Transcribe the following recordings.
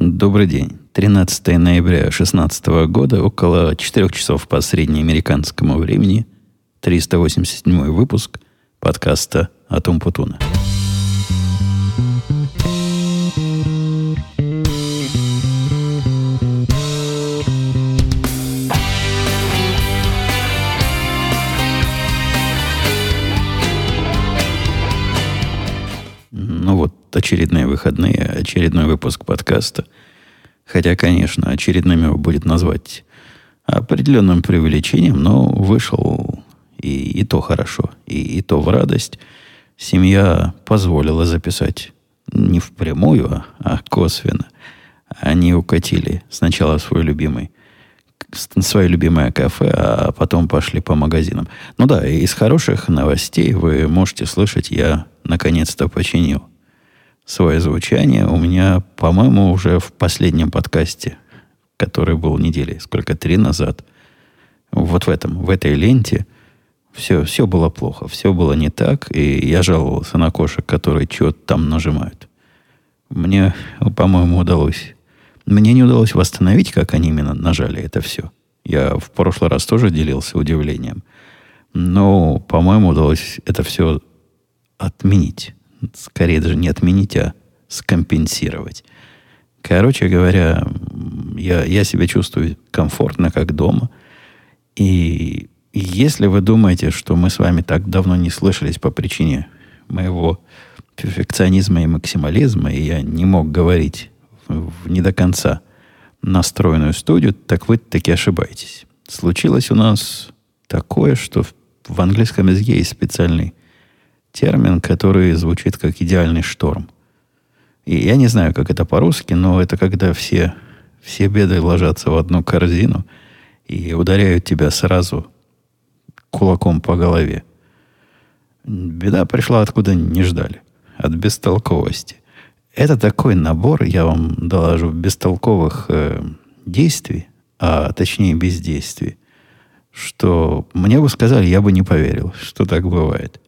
Добрый день. 13 ноября 2016 года, около 4 часов по среднеамериканскому времени, 387 выпуск подкаста «Атум Путуна». Очередные выходные, очередной выпуск подкаста. Хотя, конечно, очередным его будет назвать определенным преувеличением, но вышел и, и то хорошо, и, и то в радость. Семья позволила записать не впрямую, а, а косвенно. Они укатили сначала свой любимый свое любимое кафе, а потом пошли по магазинам. Ну да, из хороших новостей вы можете слышать, я наконец-то починил свое звучание. У меня, по-моему, уже в последнем подкасте, который был недели, сколько, три назад, вот в этом, в этой ленте, все, все было плохо, все было не так, и я жаловался на кошек, которые что-то там нажимают. Мне, по-моему, удалось. Мне не удалось восстановить, как они именно нажали это все. Я в прошлый раз тоже делился удивлением. Но, по-моему, удалось это все отменить скорее даже не отменить, а скомпенсировать. Короче говоря, я, я себя чувствую комфортно, как дома. И если вы думаете, что мы с вами так давно не слышались по причине моего перфекционизма и максимализма, и я не мог говорить в, не до конца настроенную студию, так вы таки ошибаетесь. Случилось у нас такое, что в английском языке есть специальный термин, который звучит как идеальный шторм. И я не знаю, как это по-русски, но это когда все, все беды ложатся в одну корзину и ударяют тебя сразу кулаком по голове. Беда пришла откуда не ждали. От бестолковости. Это такой набор, я вам доложу, бестолковых э, действий, а точнее бездействий, что мне бы сказали, я бы не поверил, что так бывает.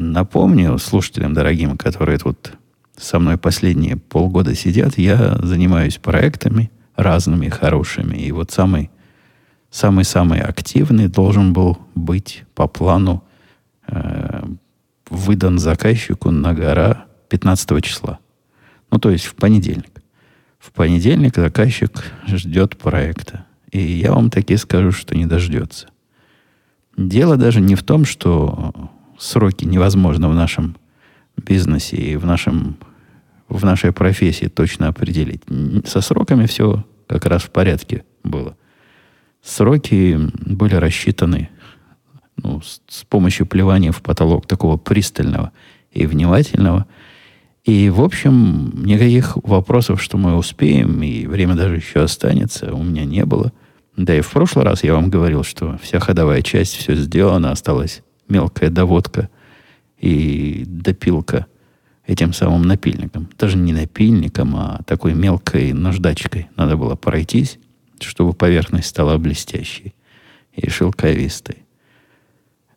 Напомню слушателям дорогим, которые тут со мной последние полгода сидят, я занимаюсь проектами разными, хорошими. И вот самый, самый-самый активный должен был быть по плану э, выдан заказчику на гора 15 числа. Ну, то есть в понедельник. В понедельник заказчик ждет проекта. И я вам таки скажу, что не дождется. Дело даже не в том, что сроки невозможно в нашем бизнесе и в, нашем, в нашей профессии точно определить. Со сроками все как раз в порядке было. Сроки были рассчитаны ну, с, с помощью плевания в потолок такого пристального и внимательного. И, в общем, никаких вопросов, что мы успеем, и время даже еще останется, у меня не было. Да и в прошлый раз я вам говорил, что вся ходовая часть, все сделано, осталось мелкая доводка и допилка этим самым напильником. Даже не напильником, а такой мелкой наждачкой надо было пройтись, чтобы поверхность стала блестящей и шелковистой.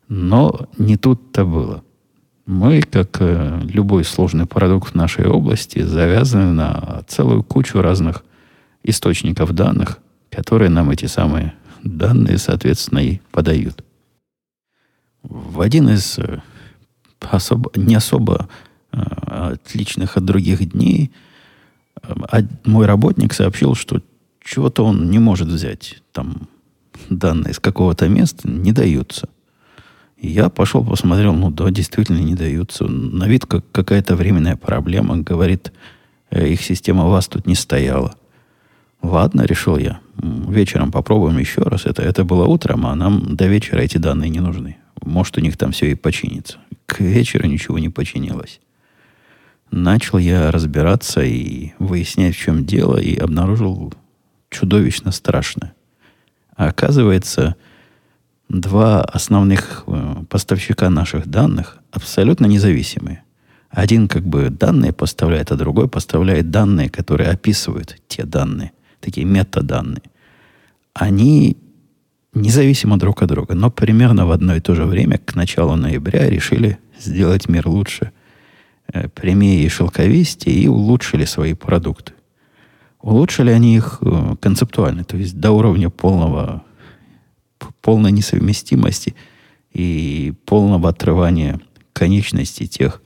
Но не тут-то было. Мы, как э, любой сложный продукт в нашей области, завязаны на целую кучу разных источников данных, которые нам эти самые данные, соответственно, и подают. В один из э, особо, не особо э, отличных от других дней э, мой работник сообщил, что чего-то он не может взять. Там данные из какого-то места не даются. Я пошел, посмотрел, ну да, действительно не даются. На вид как какая-то временная проблема. Говорит, их система вас тут не стояла. Ладно, решил я. Вечером попробуем еще раз. Это, это было утром, а нам до вечера эти данные не нужны. Может, у них там все и починится. К вечеру ничего не починилось. Начал я разбираться и выяснять, в чем дело, и обнаружил чудовищно страшное. А оказывается, два основных э, поставщика наших данных абсолютно независимые. Один как бы данные поставляет, а другой поставляет данные, которые описывают те данные, такие метаданные. Они независимо друг от друга, но примерно в одно и то же время, к началу ноября, решили сделать мир лучше, э, прямее и шелковистее, и улучшили свои продукты. Улучшили они их э, концептуально, то есть до уровня полного, полной несовместимости и полного отрывания конечностей тех,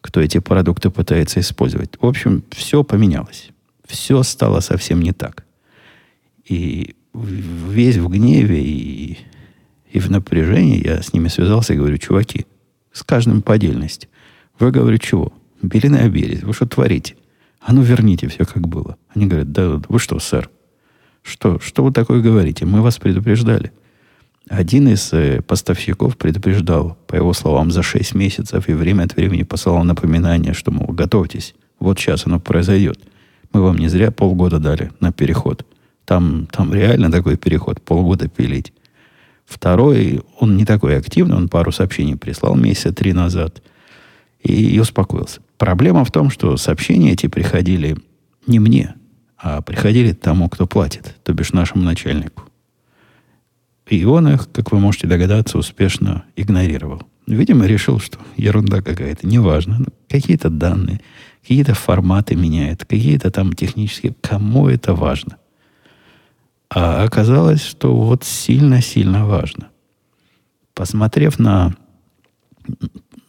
кто эти продукты пытается использовать. В общем, все поменялось. Все стало совсем не так. И весь в гневе и, и в напряжении я с ними связался и говорю, чуваки, с каждым по отдельности. Вы, говорю, чего? Белины обелись. Вы что творите? А ну верните все, как было. Они говорят, да вы что, сэр? Что, что вы такое говорите? Мы вас предупреждали. Один из э, поставщиков предупреждал, по его словам, за 6 месяцев и время от времени посылал напоминание, что, мол, готовьтесь, вот сейчас оно произойдет. Мы вам не зря полгода дали на переход. Там, там реально такой переход, полгода пилить. Второй, он не такой активный, он пару сообщений прислал месяца три назад и, и успокоился. Проблема в том, что сообщения эти приходили не мне, а приходили тому, кто платит, то бишь нашему начальнику. И он их, как вы можете догадаться, успешно игнорировал. Видимо, решил, что ерунда какая-то, неважно. Ну, какие-то данные, какие-то форматы меняет, какие-то там технические. Кому это важно? А оказалось, что вот сильно-сильно важно. Посмотрев на,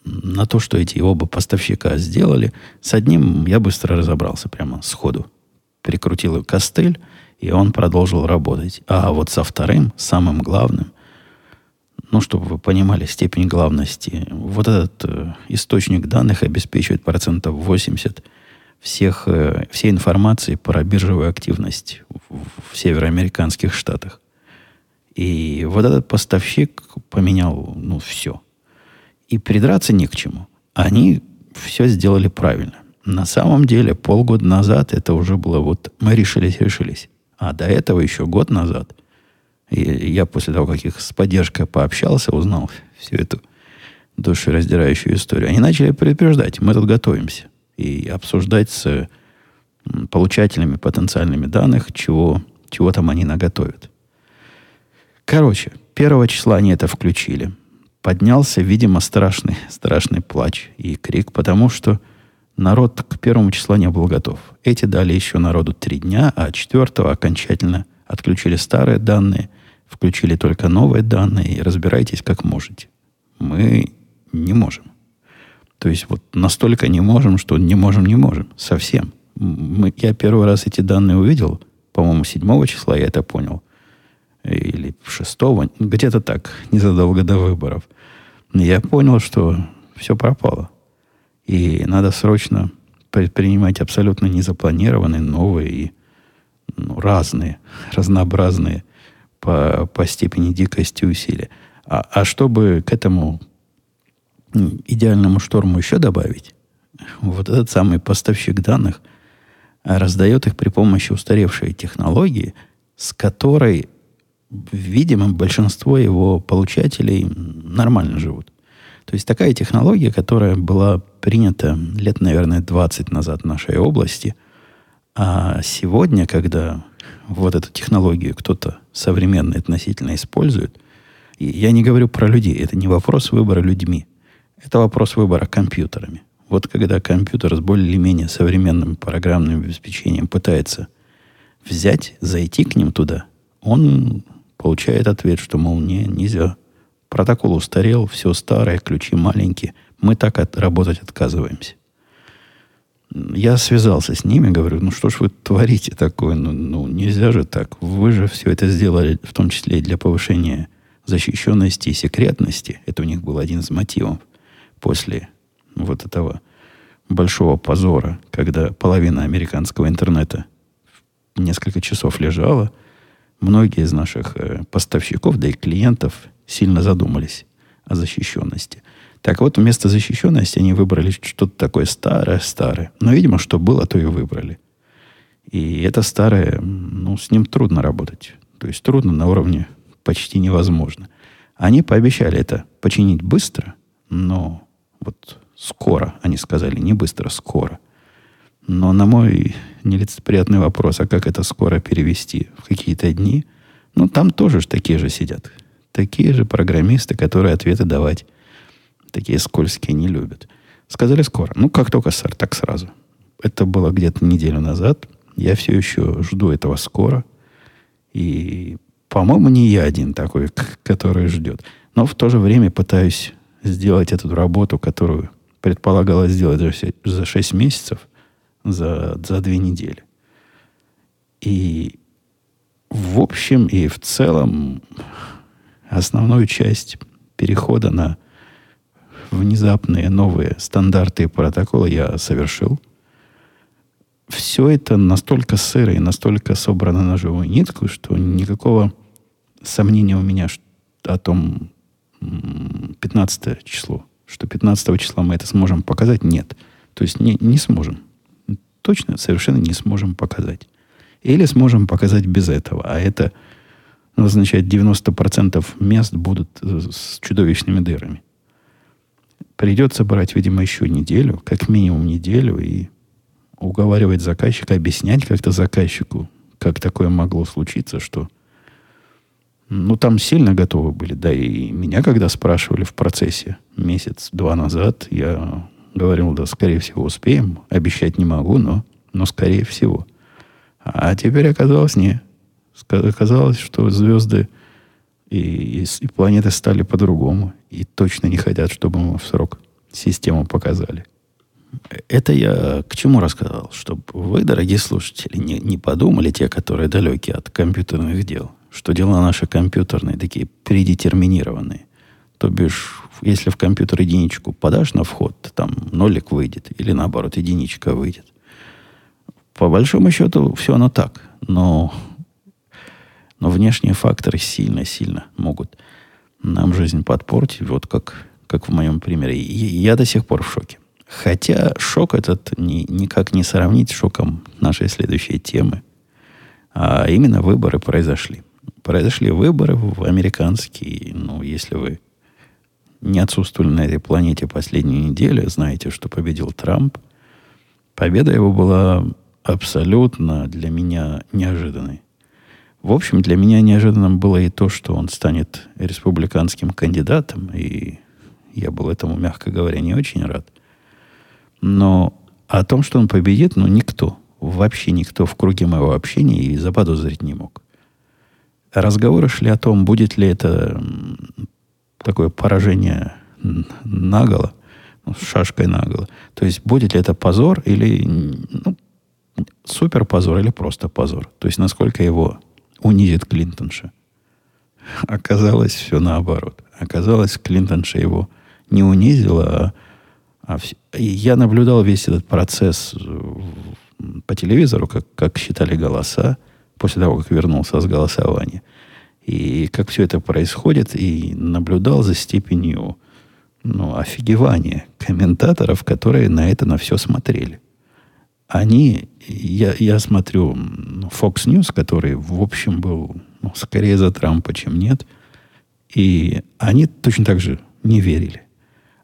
на то, что эти оба поставщика сделали, с одним я быстро разобрался прямо сходу. Прикрутил костыль, и он продолжил работать. А вот со вторым, самым главным, ну, чтобы вы понимали степень главности, вот этот э, источник данных обеспечивает процентов 80 всех, э, всей информации про биржевую активность в, в североамериканских штатах. И вот этот поставщик поменял, ну, все. И придраться не к чему. Они все сделали правильно. На самом деле, полгода назад это уже было вот мы решились, решились. А до этого еще год назад, и я после того, как их с поддержкой пообщался, узнал всю эту душераздирающую историю, они начали предупреждать, мы тут готовимся. И обсуждать с получателями потенциальными данных, чего, чего там они наготовят. Короче, первого числа они это включили. Поднялся, видимо, страшный, страшный плач и крик, потому что народ к первому числа не был готов. Эти дали еще народу три дня, а четвертого окончательно отключили старые данные, включили только новые данные и разбирайтесь как можете. Мы не можем. То есть вот настолько не можем, что не можем, не можем. Совсем. Мы, я первый раз эти данные увидел, по-моему, 7 числа я это понял. Или 6, где-то так, незадолго до выборов. Я понял, что все пропало. И надо срочно предпринимать абсолютно незапланированные, новые и ну, разные, разнообразные по, по степени дикости усилия. А, а чтобы к этому идеальному шторму еще добавить, вот этот самый поставщик данных раздает их при помощи устаревшей технологии, с которой, видимо, большинство его получателей нормально живут. То есть такая технология, которая была принята лет, наверное, 20 назад в нашей области, а сегодня, когда вот эту технологию кто-то современный относительно использует, я не говорю про людей, это не вопрос выбора людьми, это вопрос выбора компьютерами. Вот когда компьютер с более или менее современным программным обеспечением пытается взять, зайти к ним туда, он получает ответ, что, мол, не, нельзя Протокол устарел, все старое, ключи маленькие. Мы так от, работать отказываемся. Я связался с ними, говорю, ну что ж вы творите такое? Ну, ну нельзя же так. Вы же все это сделали, в том числе и для повышения защищенности и секретности. Это у них был один из мотивов после вот этого большого позора, когда половина американского интернета несколько часов лежала. Многие из наших э, поставщиков, да и клиентов сильно задумались о защищенности. Так вот, вместо защищенности они выбрали что-то такое старое-старое. Но, видимо, что было, то и выбрали. И это старое, ну, с ним трудно работать. То есть трудно на уровне почти невозможно. Они пообещали это починить быстро, но вот скоро, они сказали, не быстро, скоро. Но на мой нелицеприятный вопрос, а как это скоро перевести в какие-то дни, ну, там тоже ж такие же сидят. Такие же программисты, которые ответы давать такие скользкие не любят. Сказали скоро. Ну, как только, сэр, так сразу. Это было где-то неделю назад. Я все еще жду этого скоро. И, по-моему, не я один такой, который ждет. Но в то же время пытаюсь сделать эту работу, которую предполагалось сделать за 6 месяцев, за, за 2 недели. И в общем и в целом основную часть перехода на внезапные новые стандарты и протоколы я совершил. Все это настолько сыро и настолько собрано на живую нитку, что никакого сомнения у меня о том 15 число, что 15 числа мы это сможем показать, нет. То есть не, не сможем. Точно, совершенно не сможем показать. Или сможем показать без этого. А это означает 90% мест будут с чудовищными дырами. Придется брать, видимо, еще неделю, как минимум неделю, и уговаривать заказчика, объяснять как-то заказчику, как такое могло случиться, что ну, там сильно готовы были. Да и меня, когда спрашивали в процессе месяц-два назад, я говорил, да, скорее всего, успеем. Обещать не могу, но, но скорее всего. А теперь оказалось не. Оказалось, что звезды и, и, и планеты стали по-другому. И точно не хотят, чтобы мы в срок систему показали. Это я к чему рассказал? Чтобы вы, дорогие слушатели, не, не подумали, те, которые далеки от компьютерных дел, что дела наши компьютерные такие предетерминированные. То бишь, если в компьютер единичку подашь на вход, там нолик выйдет, или наоборот, единичка выйдет. По большому счету, все оно так. Но, но внешние факторы сильно-сильно могут нам жизнь подпортить, вот как, как в моем примере. И я до сих пор в шоке. Хотя шок этот ни, никак не сравнить с шоком нашей следующей темы. А именно выборы произошли. Произошли выборы в американские. Ну, если вы не отсутствовали на этой планете последнюю неделю, знаете, что победил Трамп. Победа его была абсолютно для меня неожиданной. В общем, для меня неожиданным было и то, что он станет республиканским кандидатом, и я был этому, мягко говоря, не очень рад. Но о том, что он победит, ну, никто, вообще никто в круге моего общения и заподозрить не мог. Разговоры шли о том, будет ли это такое поражение наголо, ну, шашкой наголо. То есть, будет ли это позор или ну, супер позор или просто позор. То есть, насколько его унизит Клинтонша. Оказалось все наоборот. Оказалось, Клинтонша его не унизила, а, а я наблюдал весь этот процесс по телевизору, как, как считали голоса после того, как вернулся с голосования. И как все это происходит, и наблюдал за степенью ну, офигевания комментаторов, которые на это на все смотрели они, я, я смотрю Fox News, который, в общем, был ну, скорее за Трампа, чем нет, и они точно так же не верили.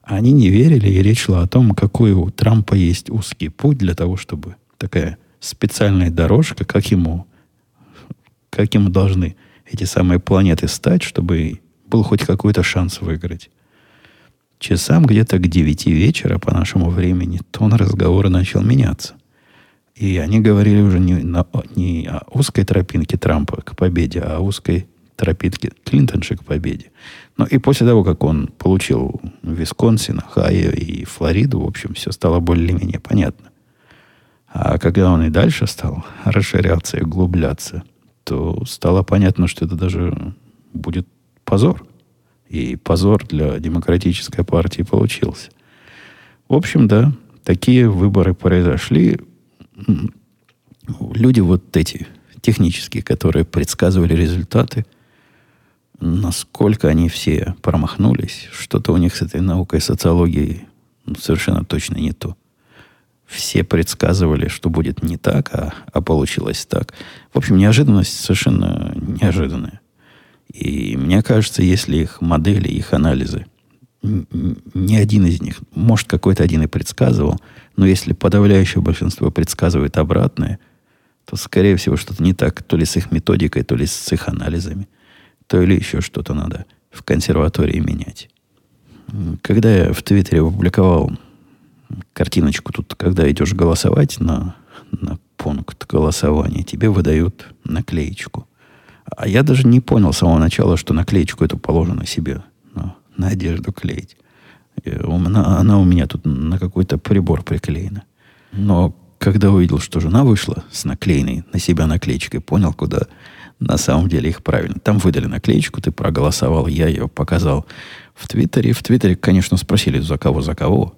Они не верили, и речь шла о том, какой у Трампа есть узкий путь для того, чтобы такая специальная дорожка, как ему, как ему должны эти самые планеты стать, чтобы был хоть какой-то шанс выиграть. Часам где-то к 9 вечера по нашему времени тон разговора начал меняться. И они говорили уже не, на, не о узкой тропинке Трампа к победе, а о узкой тропинке Клинтонши к победе. Но и после того, как он получил Висконсин, Хайо и Флориду, в общем, все стало более-менее понятно. А когда он и дальше стал расширяться и углубляться, то стало понятно, что это даже будет позор. И позор для демократической партии получился. В общем, да, такие выборы произошли люди вот эти технические, которые предсказывали результаты, насколько они все промахнулись, что-то у них с этой наукой социологией совершенно точно не то. Все предсказывали, что будет не так, а, а получилось так. В общем, неожиданность совершенно неожиданная. И мне кажется, если их модели, их анализы ни один из них, может, какой-то один и предсказывал, но если подавляющее большинство предсказывает обратное, то, скорее всего, что-то не так то ли с их методикой, то ли с их анализами, то или еще что-то надо в консерватории менять. Когда я в Твиттере опубликовал картиночку тут, когда идешь голосовать на, на пункт голосования, тебе выдают наклеечку. А я даже не понял с самого начала, что наклеечку эту положено себе ну, на одежду клеить. Она, она у меня тут на какой-то прибор приклеена. Но когда увидел, что жена вышла с наклеенной на себя наклеечкой, понял, куда на самом деле их правильно. Там выдали наклеечку, ты проголосовал, я ее показал в Твиттере. В Твиттере, конечно, спросили, за кого, за кого.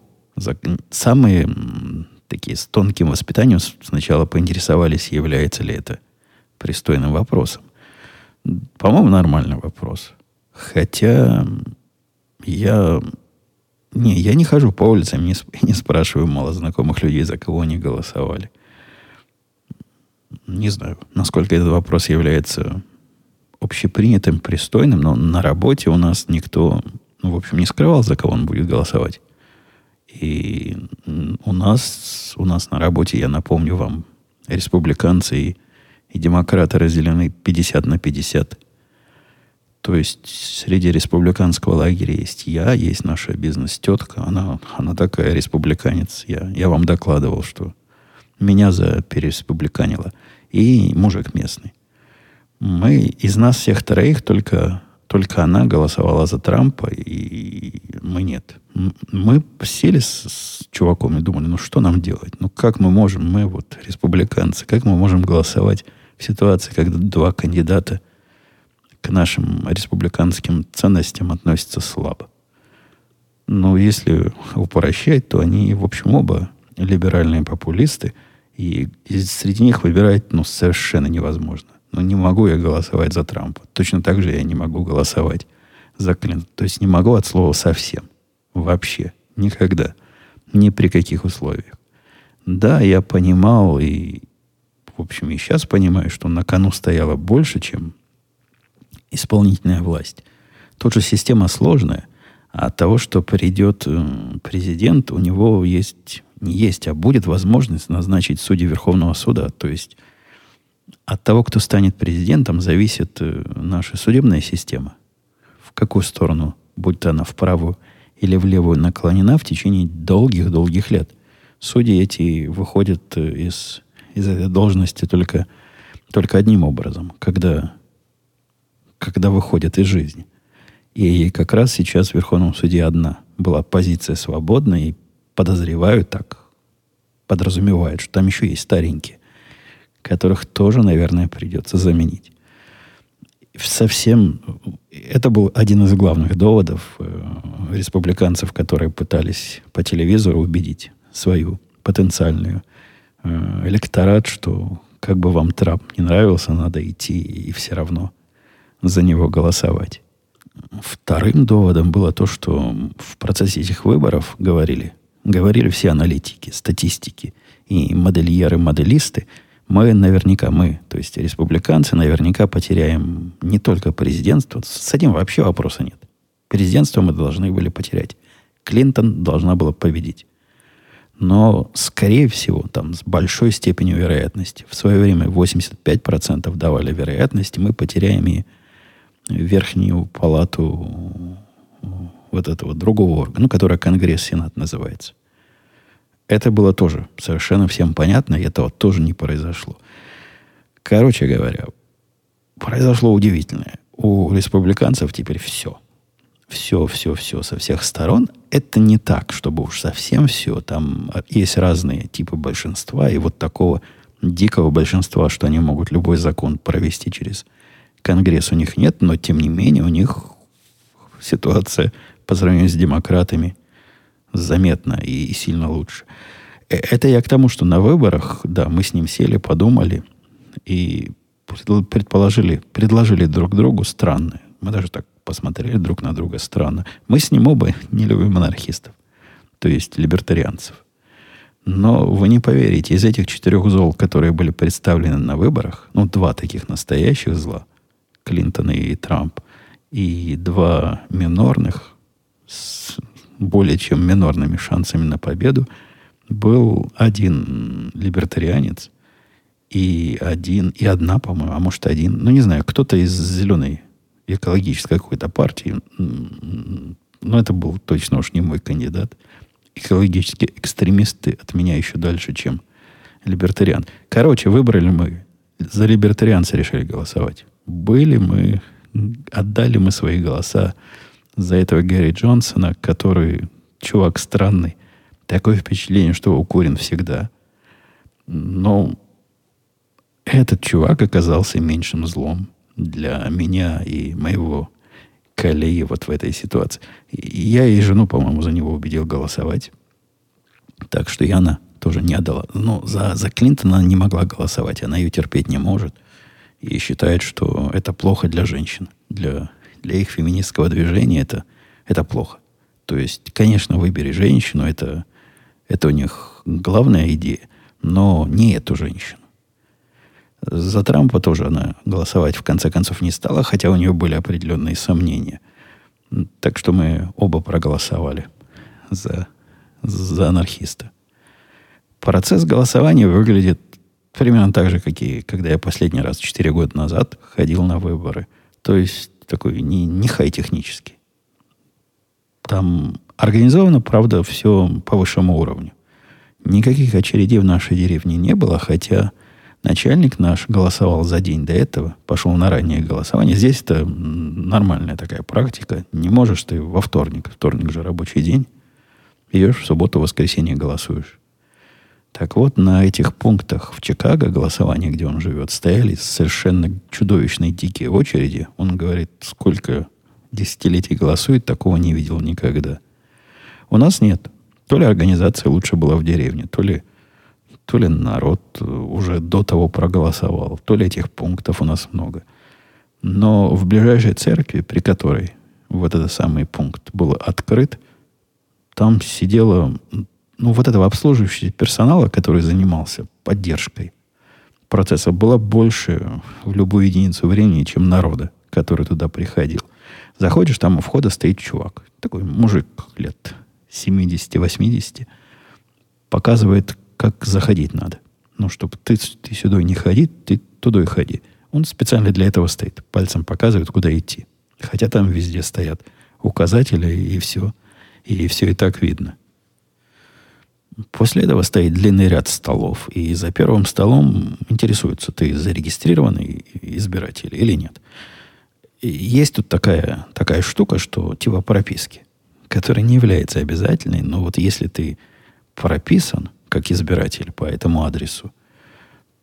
Самые такие с тонким воспитанием сначала поинтересовались, является ли это пристойным вопросом. По-моему, нормальный вопрос. Хотя я... Не, я не хожу по улицам, не, не спрашиваю малознакомых людей, за кого они голосовали. Не знаю, насколько этот вопрос является общепринятым, пристойным, но на работе у нас никто, ну, в общем, не скрывал, за кого он будет голосовать. И у нас, у нас на работе, я напомню вам, республиканцы и, и демократы разделены 50 на 50. То есть среди республиканского лагеря есть я, есть наша бизнес-тетка. Она, она такая республиканец. Я, я вам докладывал, что меня за перереспубликанило. И мужик местный. Мы из нас всех троих только, только она голосовала за Трампа, и мы нет. Мы сели с, с чуваком и думали, ну что нам делать? Ну как мы можем, мы вот республиканцы, как мы можем голосовать в ситуации, когда два кандидата к нашим республиканским ценностям относятся слабо? Ну, если упрощать, то они, в общем, оба либеральные популисты – и, среди них выбирать ну, совершенно невозможно. Ну, не могу я голосовать за Трампа. Точно так же я не могу голосовать за Клинтона. То есть не могу от слова совсем. Вообще. Никогда. Ни при каких условиях. Да, я понимал и, в общем, и сейчас понимаю, что на кону стояло больше, чем исполнительная власть. Тут же система сложная. А от того, что придет э, президент, у него есть не есть, а будет возможность назначить судей Верховного суда. То есть от того, кто станет президентом, зависит э, наша судебная система. В какую сторону, будь то она в правую или в левую наклонена в течение долгих-долгих лет. Судьи эти выходят э, из, из этой должности только, только одним образом, когда, когда выходят из жизни. И как раз сейчас в Верховном суде одна была позиция свободная, и подозреваю так, подразумевают, что там еще есть старенькие, которых тоже, наверное, придется заменить. Совсем это был один из главных доводов э, республиканцев, которые пытались по телевизору убедить свою потенциальную э, электорат, что как бы вам Трамп не нравился, надо идти и все равно за него голосовать. Вторым доводом было то, что в процессе этих выборов говорили, говорили все аналитики, статистики и модельеры-моделисты, мы наверняка, мы, то есть республиканцы, наверняка потеряем не только президентство, с этим вообще вопроса нет. Президентство мы должны были потерять. Клинтон должна была победить. Но, скорее всего, там с большой степенью вероятности, в свое время 85% давали вероятности, мы потеряем и верхнюю палату вот этого другого органа, ну, которая Конгресс, Сенат называется. Это было тоже совершенно всем понятно, и этого тоже не произошло. Короче говоря, произошло удивительное. У республиканцев теперь все. Все, все, все со всех сторон. Это не так, чтобы уж совсем все. Там есть разные типы большинства, и вот такого дикого большинства, что они могут любой закон провести через Конгресс у них нет, но тем не менее у них ситуация по сравнению с демократами заметно и, и сильно лучше. Э, это я к тому, что на выборах, да, мы с ним сели, подумали и предположили, предложили друг другу странное. Мы даже так посмотрели друг на друга странно. Мы с ним оба не любим монархистов, то есть либертарианцев. Но вы не поверите, из этих четырех зол, которые были представлены на выборах, ну, два таких настоящих зла, Клинтон и Трамп, и два минорных, с более чем минорными шансами на победу, был один либертарианец и один, и одна, по-моему, а может один, ну не знаю, кто-то из зеленой экологической какой-то партии, но это был точно уж не мой кандидат. Экологические экстремисты от меня еще дальше, чем либертариан. Короче, выбрали мы, за либертарианца решили голосовать. Были мы, отдали мы свои голоса за этого Гэри Джонсона, который чувак странный. Такое впечатление, что укурен всегда. Но этот чувак оказался меньшим злом для меня и моего коллеги вот в этой ситуации. Я и жену, по-моему, за него убедил голосовать. Так что и она тоже не отдала. Но за, за Клинтона она не могла голосовать. Она ее терпеть не может. И считает, что это плохо для женщин. Для, для их феминистского движения это, это плохо. То есть, конечно, выбери женщину. Это, это у них главная идея. Но не эту женщину. За Трампа тоже она голосовать в конце концов не стала, хотя у нее были определенные сомнения. Так что мы оба проголосовали за, за анархиста. Процесс голосования выглядит примерно так же, как и когда я последний раз 4 года назад ходил на выборы. То есть такой не, не хай-технический. Там организовано, правда, все по высшему уровню. Никаких очередей в нашей деревне не было, хотя Начальник наш голосовал за день до этого, пошел на раннее голосование. Здесь это нормальная такая практика. Не можешь ты во вторник, вторник же рабочий день, идешь в субботу, воскресенье голосуешь. Так вот, на этих пунктах в Чикаго голосование, где он живет, стояли совершенно чудовищные дикие очереди. Он говорит, сколько десятилетий голосует, такого не видел никогда. У нас нет. То ли организация лучше была в деревне, то ли то ли народ уже до того проголосовал, то ли этих пунктов у нас много. Но в ближайшей церкви, при которой вот этот самый пункт был открыт, там сидело, ну, вот этого обслуживающего персонала, который занимался поддержкой процесса, было больше в любую единицу времени, чем народа, который туда приходил. Заходишь, там у входа стоит чувак. Такой мужик лет 70-80. Показывает как заходить надо. Ну, чтобы ты, ты сюда не ходи, ты туда и ходи. Он специально для этого стоит. Пальцем показывает, куда идти. Хотя там везде стоят указатели и все. И все и так видно. После этого стоит длинный ряд столов. И за первым столом интересуется, ты зарегистрированный избиратель или нет. И есть тут такая, такая штука, что типа прописки, которая не является обязательной, но вот если ты прописан, как избиратель по этому адресу,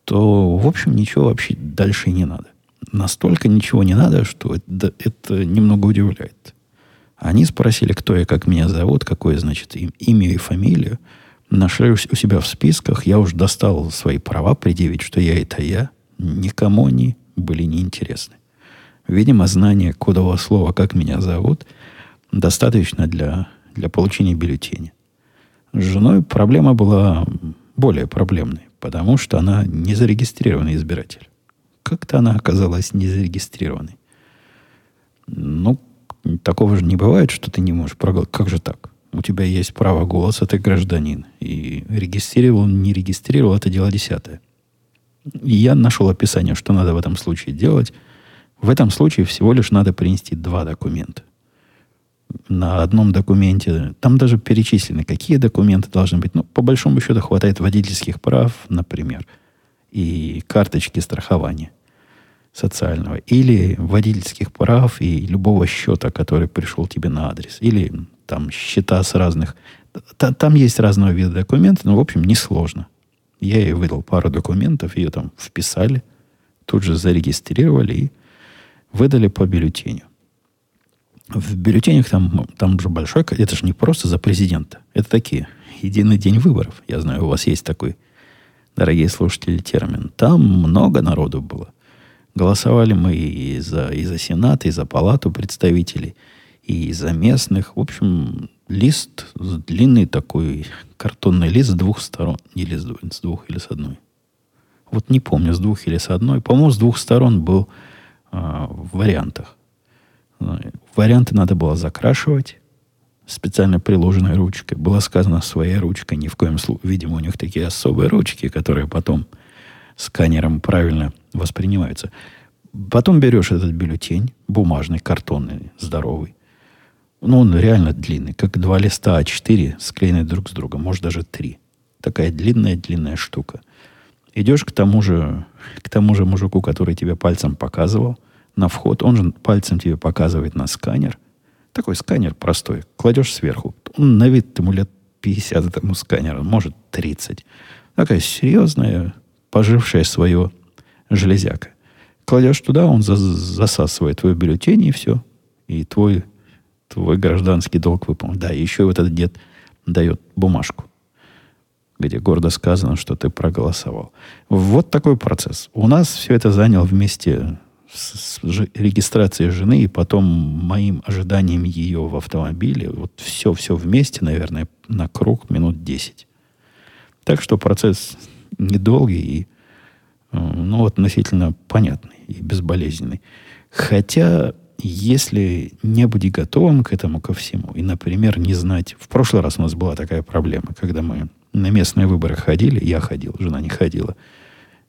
то, в общем, ничего вообще дальше не надо. Настолько ничего не надо, что это, это немного удивляет. Они спросили, кто я, как меня зовут, какое, значит, им, имя и фамилию. Нашли у себя в списках. Я уж достал свои права предъявить, что я это я. Никому они были неинтересны. Видимо, знание кодового слова, как меня зовут, достаточно для, для получения бюллетеня. С женой проблема была более проблемной, потому что она не зарегистрированный избиратель. Как-то она оказалась не зарегистрированной. Ну, такого же не бывает, что ты не можешь проголосовать. Как же так? У тебя есть право голоса, ты гражданин. И регистрировал, не регистрировал, это дело десятое. И я нашел описание, что надо в этом случае делать. В этом случае всего лишь надо принести два документа на одном документе, там даже перечислены, какие документы должны быть. Ну, по большому счету, хватает водительских прав, например, и карточки страхования социального, или водительских прав и любого счета, который пришел тебе на адрес, или там счета с разных... Там есть разного вида документы, но, в общем, несложно. Я ей выдал пару документов, ее там вписали, тут же зарегистрировали и выдали по бюллетеню. В бюллетенях там, там же большой, это же не просто за президента. Это такие, единый день выборов. Я знаю, у вас есть такой, дорогие слушатели, термин. Там много народу было. Голосовали мы и за, и за Сенат, и за Палату представителей, и за местных. В общем, лист длинный такой, картонный лист с двух сторон. Или с, с двух, или с одной. Вот не помню, с двух или с одной. По-моему, с двух сторон был э, в вариантах. Варианты надо было закрашивать специально приложенной ручкой. Было сказано своей ручкой, ни в коем случае. Видимо, у них такие особые ручки, которые потом сканером правильно воспринимаются. Потом берешь этот бюллетень, бумажный, картонный, здоровый. Ну, он реально длинный, как два листа А4, склеенные друг с другом, может, даже три. Такая длинная-длинная штука. Идешь к тому же, к тому же мужику, который тебе пальцем показывал на вход. Он же пальцем тебе показывает на сканер. Такой сканер простой. Кладешь сверху. Он на вид ему лет 50 этому сканеру, может 30. Такая серьезная, пожившая свое железяка. Кладешь туда, он засасывает твой бюллетень, и все. И твой, твой гражданский долг выполнен. Да, и еще вот этот дед дает бумажку где гордо сказано, что ты проголосовал. Вот такой процесс. У нас все это занял вместе с, с регистрацией жены и потом моим ожиданием ее в автомобиле. Вот все-все вместе, наверное, на круг минут 10. Так что процесс недолгий и э, ну, относительно понятный и безболезненный. Хотя, если не быть готовым к этому ко всему, и, например, не знать... В прошлый раз у нас была такая проблема, когда мы на местные выборы ходили, я ходил, жена не ходила.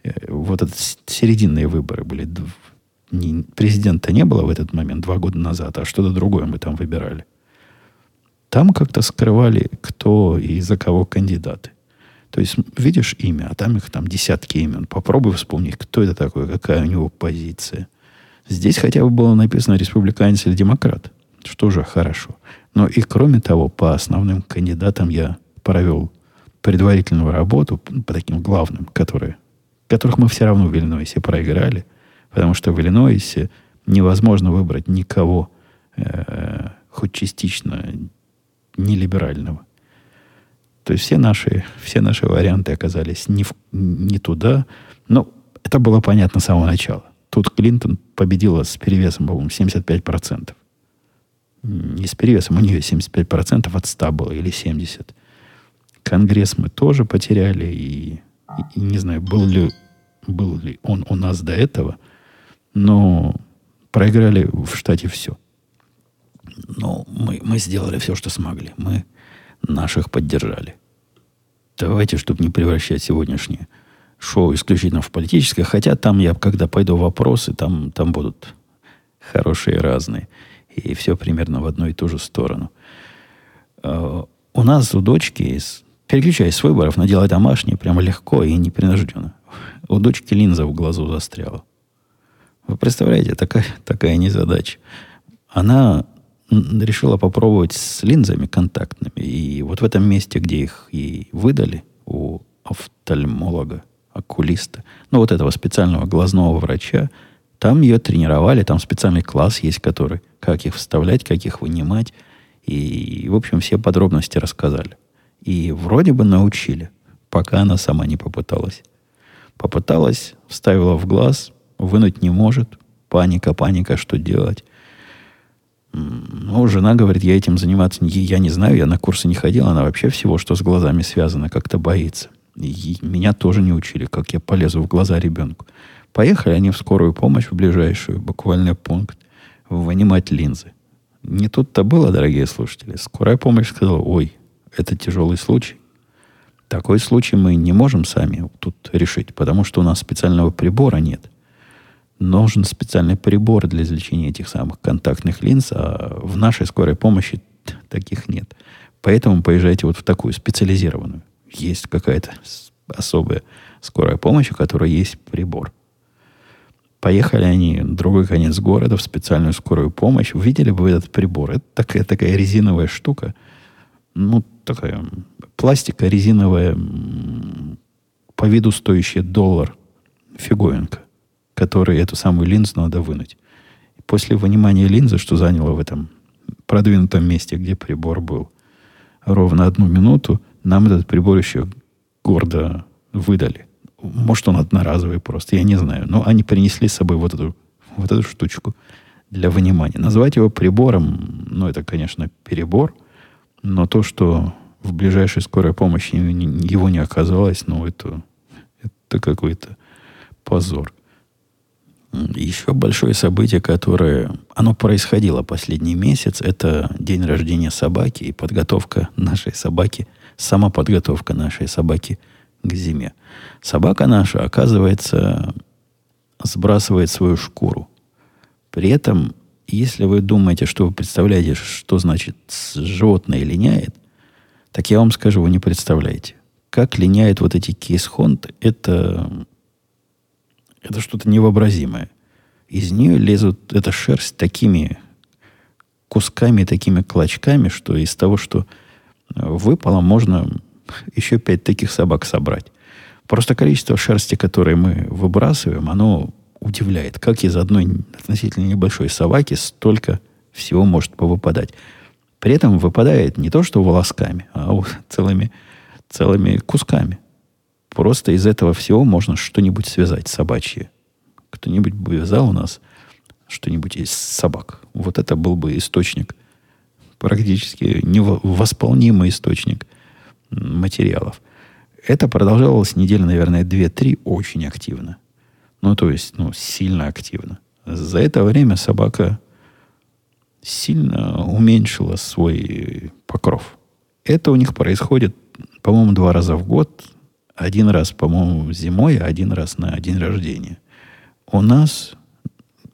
Э, вот это серединные выборы были. Президента не было в этот момент два года назад, а что-то другое мы там выбирали. Там как-то скрывали, кто и за кого кандидаты. То есть видишь имя, а там их там десятки имен. Попробуй вспомнить, кто это такой, какая у него позиция. Здесь хотя бы было написано республиканец или демократ, что же хорошо. Но и кроме того, по основным кандидатам я провел предварительную работу по таким главным, которые, которых мы все равно в Иллинойсе проиграли, потому что в Иллинойсе невозможно выбрать никого э, хоть частично нелиберального. То есть все наши, все наши варианты оказались не, в, не туда. Но это было понятно с самого начала. Тут Клинтон победила с перевесом, по-моему, 75%. Не с перевесом, у нее 75% от 100 было или 70%. Конгресс мы тоже потеряли, и, и, и не знаю, был ли, был ли он у нас до этого, но проиграли в штате все. Но мы, мы сделали все, что смогли. Мы наших поддержали. Давайте, чтобы не превращать сегодняшнее шоу исключительно в политическое, хотя там я, когда пойду вопросы, там, там будут хорошие разные. И все примерно в одну и ту же сторону. Uh, у нас у дочки Переключаясь с выборов на дело домашнее, прямо легко и непринужденно. У дочки линза в глазу застряла. Вы представляете, такая, такая незадача. Она решила попробовать с линзами контактными. И вот в этом месте, где их ей выдали, у офтальмолога, окулиста, ну, вот этого специального глазного врача, там ее тренировали, там специальный класс есть, который, как их вставлять, как их вынимать. И, в общем, все подробности рассказали. И вроде бы научили, пока она сама не попыталась. Попыталась, вставила в глаз, вынуть не может. Паника, паника, что делать? Ну, жена говорит, я этим заниматься не, я не знаю, я на курсы не ходил, она вообще всего, что с глазами связано, как-то боится. И меня тоже не учили, как я полезу в глаза ребенку. Поехали они в скорую помощь, в ближайшую, буквально пункт, вынимать линзы. Не тут-то было, дорогие слушатели. Скорая помощь сказала, ой, это тяжелый случай. Такой случай мы не можем сами тут решить, потому что у нас специального прибора нет. Нужен специальный прибор для извлечения этих самых контактных линз, а в нашей скорой помощи таких нет. Поэтому поезжайте вот в такую специализированную. Есть какая-то особая скорая помощь, у которой есть прибор. Поехали они в другой конец города в специальную скорую помощь. Увидели бы этот прибор. Это такая, такая резиновая штука – ну, такая пластика резиновая, по виду стоящая доллар фиговинка, который эту самую линзу надо вынуть. После вынимания линзы, что заняло в этом продвинутом месте, где прибор был, ровно одну минуту, нам этот прибор еще гордо выдали. Может, он одноразовый просто, я не знаю. Но они принесли с собой вот эту, вот эту штучку для вынимания. Назвать его прибором, ну, это, конечно, перебор. Но то, что в ближайшей скорой помощи его не оказалось, ну, это, это какой-то позор. Еще большое событие, которое... Оно происходило последний месяц. Это день рождения собаки и подготовка нашей собаки, сама подготовка нашей собаки к зиме. Собака наша, оказывается, сбрасывает свою шкуру. При этом если вы думаете, что вы представляете, что значит животное линяет, так я вам скажу, вы не представляете. как линяют вот эти кейс-хонд, это, это что-то невообразимое. Из нее лезут эта шерсть такими кусками, такими клочками, что из того, что выпало, можно еще пять таких собак собрать. Просто количество шерсти, которое мы выбрасываем, оно удивляет, как из одной относительно небольшой собаки столько всего может повыпадать. При этом выпадает не то, что волосками, а целыми, целыми кусками. Просто из этого всего можно что-нибудь связать собачье. Кто-нибудь бы вязал у нас что-нибудь из собак. Вот это был бы источник, практически невосполнимый источник материалов. Это продолжалось недели, наверное, 2-3 очень активно. Ну, то есть, ну, сильно активно. За это время собака сильно уменьшила свой покров. Это у них происходит, по-моему, два раза в год. Один раз, по-моему, зимой, а один раз на день рождения. У нас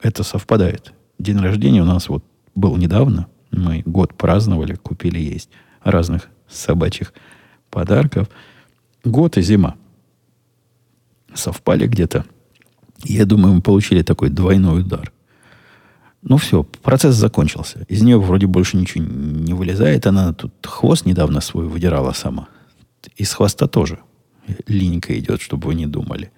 это совпадает. День рождения у нас вот был недавно. Мы год праздновали, купили есть разных собачьих подарков. Год и зима совпали где-то. Я думаю, мы получили такой двойной удар. Ну все, процесс закончился. Из нее вроде больше ничего не вылезает. Она тут хвост недавно свой выдирала сама. Из хвоста тоже линька идет, чтобы вы не думали.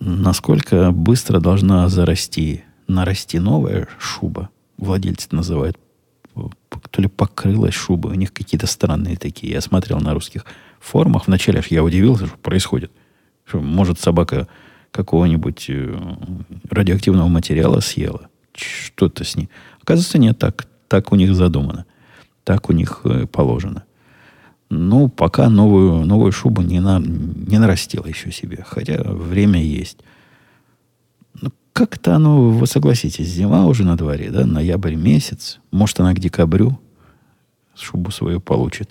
Насколько быстро должна зарасти, нарасти новая шуба, владельцы называют, то ли покрылась шуба, у них какие-то странные такие. Я смотрел на русских форумах, вначале я удивился, что происходит. Что, может, собака какого-нибудь э, радиоактивного материала съела что-то с ней. Оказывается, нет, так, так у них задумано. Так у них э, положено. Ну, пока новую, новую шубу не, на, не нарастила еще себе. Хотя время есть. Как-то оно, вы согласитесь, зима уже на дворе, да, ноябрь месяц. Может, она к декабрю шубу свою получит.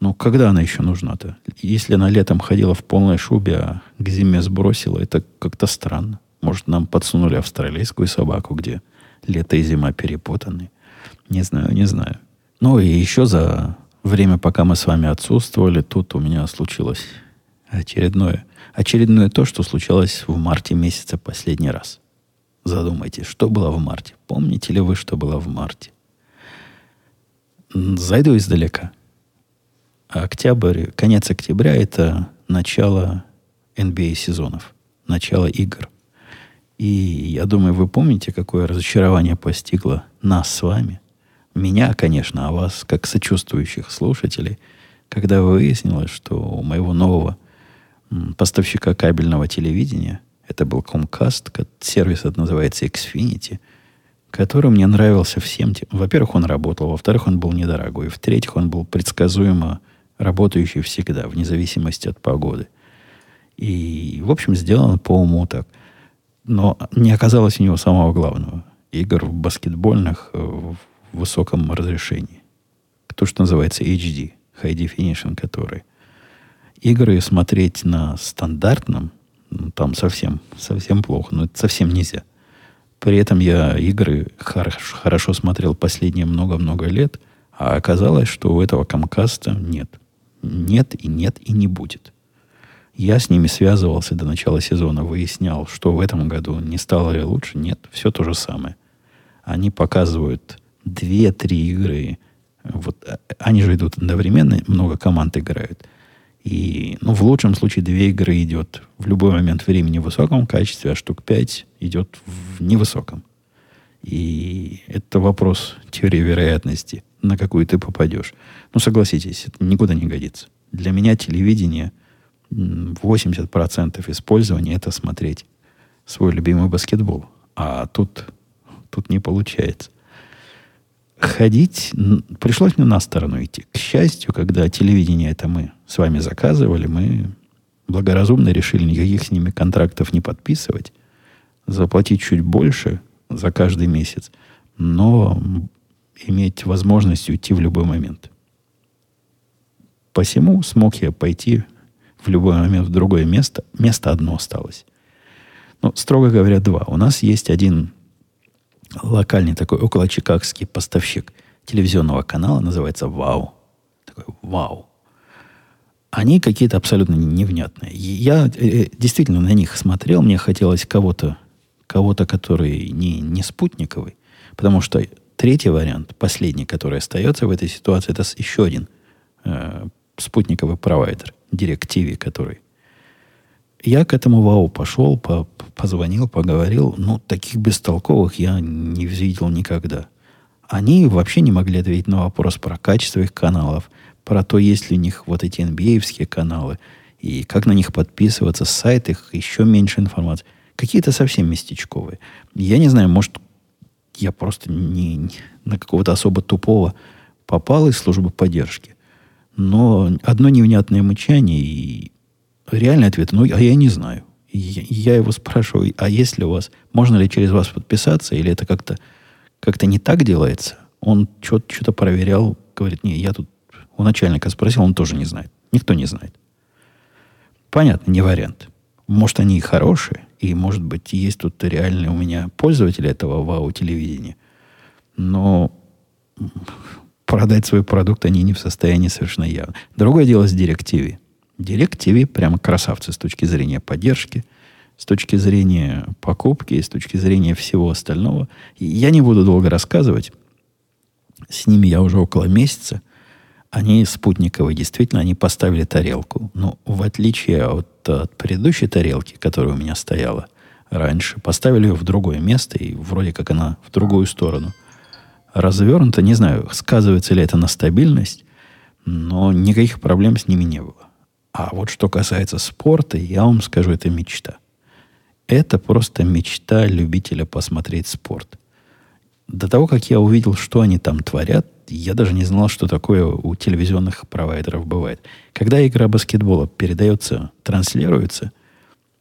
Но когда она еще нужна-то? Если она летом ходила в полной шубе, а к зиме сбросила, это как-то странно. Может, нам подсунули австралийскую собаку, где лето и зима перепутаны. Не знаю, не знаю. Ну и еще за время, пока мы с вами отсутствовали, тут у меня случилось очередное. Очередное то, что случалось в марте месяце последний раз. Задумайтесь, что было в марте. Помните ли вы, что было в марте? Зайду издалека. Октябрь, конец октября – это начало NBA сезонов, начало игр – и я думаю, вы помните, какое разочарование постигло нас с вами. Меня, конечно, а вас, как сочувствующих слушателей, когда выяснилось, что у моего нового поставщика кабельного телевидения, это был Comcast, сервис это называется Xfinity, который мне нравился всем тем. Во-первых, он работал, во-вторых, он был недорогой, в-третьих, он был предсказуемо работающий всегда, вне зависимости от погоды. И, в общем, сделан по уму так – но не оказалось у него самого главного. Игр в баскетбольных э, в высоком разрешении. То, что называется HD, High Definition, который. Игры смотреть на стандартном, ну, там совсем, совсем плохо, но это совсем нельзя. При этом я игры хорошо, хорошо смотрел последние много-много лет, а оказалось, что у этого камкаста нет. Нет и нет и не будет. Я с ними связывался до начала сезона, выяснял, что в этом году не стало ли лучше. Нет, все то же самое. Они показывают две-три игры. Вот, а, они же идут одновременно, много команд играют. И, ну, в лучшем случае две игры идет в любой момент времени в высоком качестве, а штук пять идет в невысоком. И это вопрос теории вероятности, на какую ты попадешь. Ну, согласитесь, это никуда не годится. Для меня телевидение 80% использования это смотреть свой любимый баскетбол. А тут, тут не получается. Ходить, пришлось мне на сторону идти. К счастью, когда телевидение это мы с вами заказывали, мы благоразумно решили никаких с ними контрактов не подписывать, заплатить чуть больше за каждый месяц, но иметь возможность уйти в любой момент. Посему смог я пойти в любой момент в другое место, место одно осталось. Ну, строго говоря, два. У нас есть один локальный такой около чикагский поставщик телевизионного канала, называется «Вау». Такой «Вау». они какие-то абсолютно невнятные. Я э, действительно на них смотрел, мне хотелось кого-то, кого-то, который не, не спутниковый, потому что третий вариант, последний, который остается в этой ситуации, это еще один э, спутниковый провайдер, DirecTV, который я к этому ВАУ пошел, по, позвонил, поговорил. Ну, таких бестолковых я не видел никогда. Они вообще не могли ответить на вопрос про качество их каналов, про то, есть ли у них вот эти nba каналы, и как на них подписываться, сайт их, еще меньше информации. Какие-то совсем местечковые. Я не знаю, может, я просто не, не на какого-то особо тупого попал из службы поддержки. Но одно невнятное мычание и реальный ответ, ну, а я не знаю. Я, я его спрашиваю, а если у вас, можно ли через вас подписаться, или это как-то как не так делается? Он что-то проверял, говорит, не, я тут у начальника спросил, он тоже не знает. Никто не знает. Понятно, не вариант. Может, они и хорошие, и, может быть, есть тут реальные у меня пользователи этого вау-телевидения, но продать свой продукт они не в состоянии совершенно явно. Другое дело с директивой. DirecTV прямо красавцы с точки зрения поддержки, с точки зрения покупки и с точки зрения всего остального. И я не буду долго рассказывать. С ними я уже около месяца. Они спутниковые, действительно, они поставили тарелку. Но в отличие от, от предыдущей тарелки, которая у меня стояла раньше, поставили ее в другое место, и вроде как она в другую сторону развернута. Не знаю, сказывается ли это на стабильность, но никаких проблем с ними не было. А вот что касается спорта, я вам скажу, это мечта. Это просто мечта любителя посмотреть спорт. До того, как я увидел, что они там творят, я даже не знал, что такое у телевизионных провайдеров бывает. Когда игра баскетбола передается, транслируется,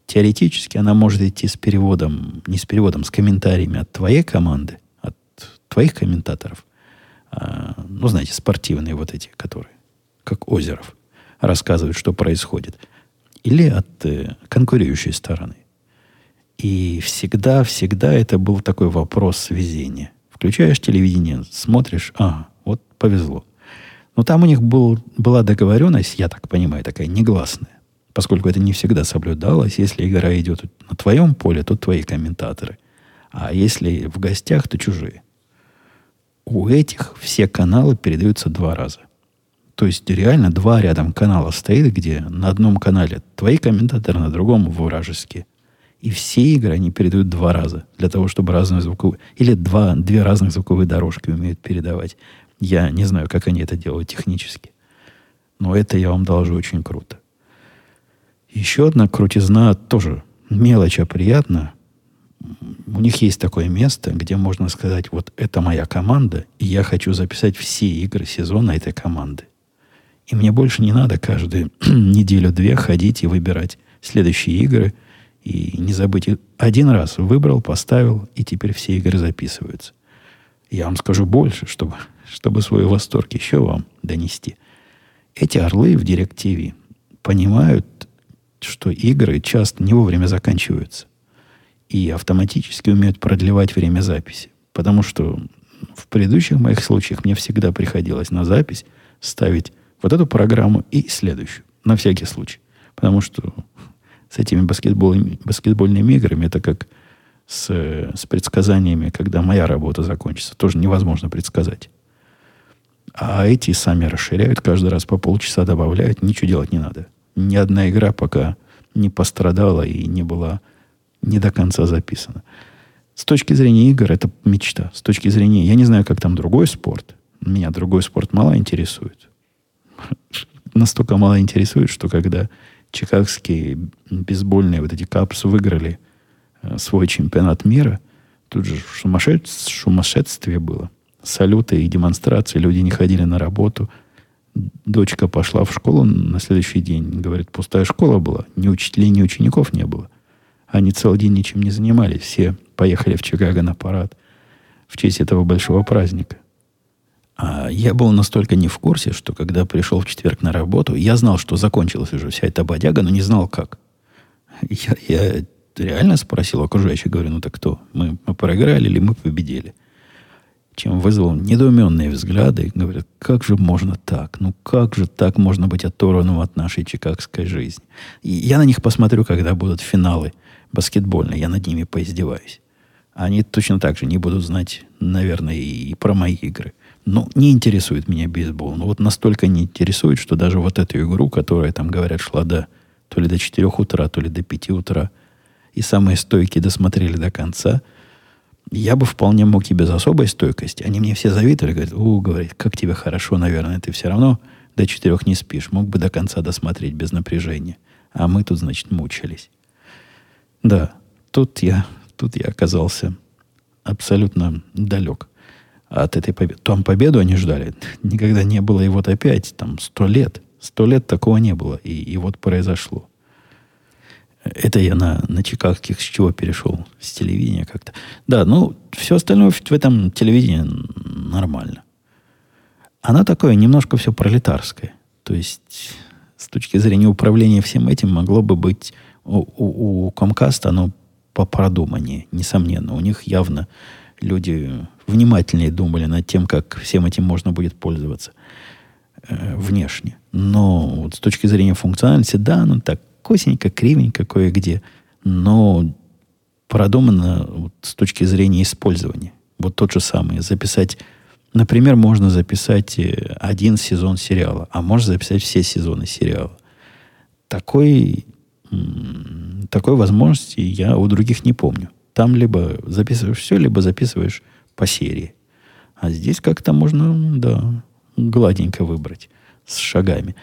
теоретически она может идти с переводом, не с переводом, с комментариями от твоей команды, от твоих комментаторов. А, ну, знаете, спортивные вот эти, которые, как Озеров рассказывают, что происходит, или от э, конкурирующей стороны. И всегда, всегда это был такой вопрос везения. Включаешь телевидение, смотришь, а, вот повезло. Но там у них был, была договоренность, я так понимаю, такая негласная. Поскольку это не всегда соблюдалось, если игра идет на твоем поле, то твои комментаторы. А если в гостях, то чужие. У этих все каналы передаются два раза. То есть реально два рядом канала стоит, где на одном канале твои комментаторы, на другом вражеские. И все игры они передают два раза, для того, чтобы разные звуковые... Или два, две разных звуковые дорожки умеют передавать. Я не знаю, как они это делают технически. Но это я вам должу очень круто. Еще одна крутизна тоже мелочь, а приятно. У них есть такое место, где можно сказать, вот это моя команда, и я хочу записать все игры сезона этой команды. И мне больше не надо каждую неделю-две ходить и выбирать следующие игры. И не забыть, один раз выбрал, поставил, и теперь все игры записываются. Я вам скажу больше, чтобы, чтобы свой восторг еще вам донести. Эти орлы в директиве понимают, что игры часто не вовремя заканчиваются. И автоматически умеют продлевать время записи. Потому что в предыдущих моих случаях мне всегда приходилось на запись ставить вот эту программу и следующую, на всякий случай. Потому что с этими баскетбольными, баскетбольными играми это как с, с предсказаниями, когда моя работа закончится. Тоже невозможно предсказать. А эти сами расширяют, каждый раз по полчаса добавляют, ничего делать не надо. Ни одна игра пока не пострадала и не была не до конца записана. С точки зрения игр это мечта. С точки зрения, я не знаю, как там другой спорт. Меня другой спорт мало интересует настолько мало интересует, что когда чикагские бейсбольные вот эти капсы выиграли э, свой чемпионат мира, тут же сумасшествие, сумасшествие было. Салюты и демонстрации, люди не ходили на работу. Дочка пошла в школу на следующий день. Говорит, пустая школа была. Ни учителей, ни учеников не было. Они целый день ничем не занимались. Все поехали в Чикаго на парад в честь этого большого праздника. А я был настолько не в курсе, что когда пришел в четверг на работу, я знал, что закончилась уже вся эта бодяга, но не знал как. Я, я реально спросил окружающих, говорю, ну так кто? Мы, мы проиграли или мы победили? чем вызвал недоуменные взгляды. Говорят, как же можно так? Ну как же так можно быть оторванным от нашей чикагской жизни? И я на них посмотрю, когда будут финалы баскетбольные. Я над ними поиздеваюсь. Они точно так же не будут знать, наверное, и, про мои игры. Но не интересует меня бейсбол. Ну вот настолько не интересует, что даже вот эту игру, которая, там, говорят, шла до то ли до 4 утра, то ли до 5 утра, и самые стойкие досмотрели до конца – я бы вполне мог и без особой стойкости. Они мне все завидовали, говорят, у, говорит, как тебе хорошо, наверное, ты все равно до четырех не спишь. Мог бы до конца досмотреть без напряжения. А мы тут, значит, мучились. Да, тут я, тут я оказался абсолютно далек от этой победы. Там победу они ждали. Никогда не было, и вот опять, там, сто лет. Сто лет такого не было. И, и вот произошло. Это я на, на чикагских с чего перешел? С телевидения как-то. Да, ну, все остальное в, в этом телевидении нормально. Она такое немножко все пролетарское. То есть, с точки зрения управления всем этим, могло бы быть у, у, у Comcast оно по продуманнее, несомненно. У них явно люди внимательнее думали над тем, как всем этим можно будет пользоваться э, внешне. Но вот с точки зрения функциональности, да, ну так косенько, кривенько кое-где, но продумано вот, с точки зрения использования. Вот тот же самый. Записать, например, можно записать э, один сезон сериала, а можно записать все сезоны сериала. Такой, такой возможности я у других не помню. Там либо записываешь все, либо записываешь по серии. А здесь как-то можно, да, гладенько выбрать с шагами.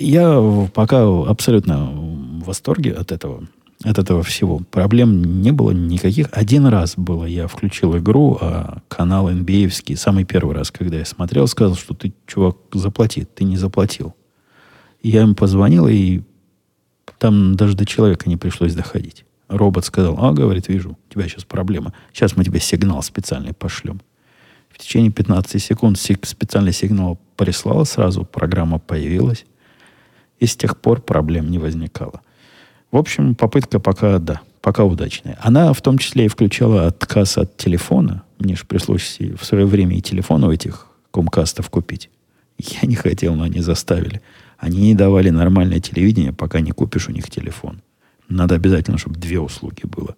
Я пока абсолютно в восторге от этого, от этого всего. Проблем не было никаких. Один раз было, я включил игру, а канал NBA, самый первый раз, когда я смотрел, сказал, что ты, чувак, заплати. Ты не заплатил. Я им позвонил, и там даже до человека не пришлось доходить. Робот сказал, а, говорит, вижу, у тебя сейчас проблема. Сейчас мы тебе сигнал специальный пошлем. В течение 15 секунд специальный сигнал прислал, сразу программа появилась. И с тех пор проблем не возникало. В общем, попытка пока, да, пока удачная. Она в том числе и включала отказ от телефона. Мне же пришлось в свое время и телефон у этих комкастов купить. Я не хотел, но они заставили. Они не давали нормальное телевидение, пока не купишь у них телефон. Надо обязательно, чтобы две услуги было.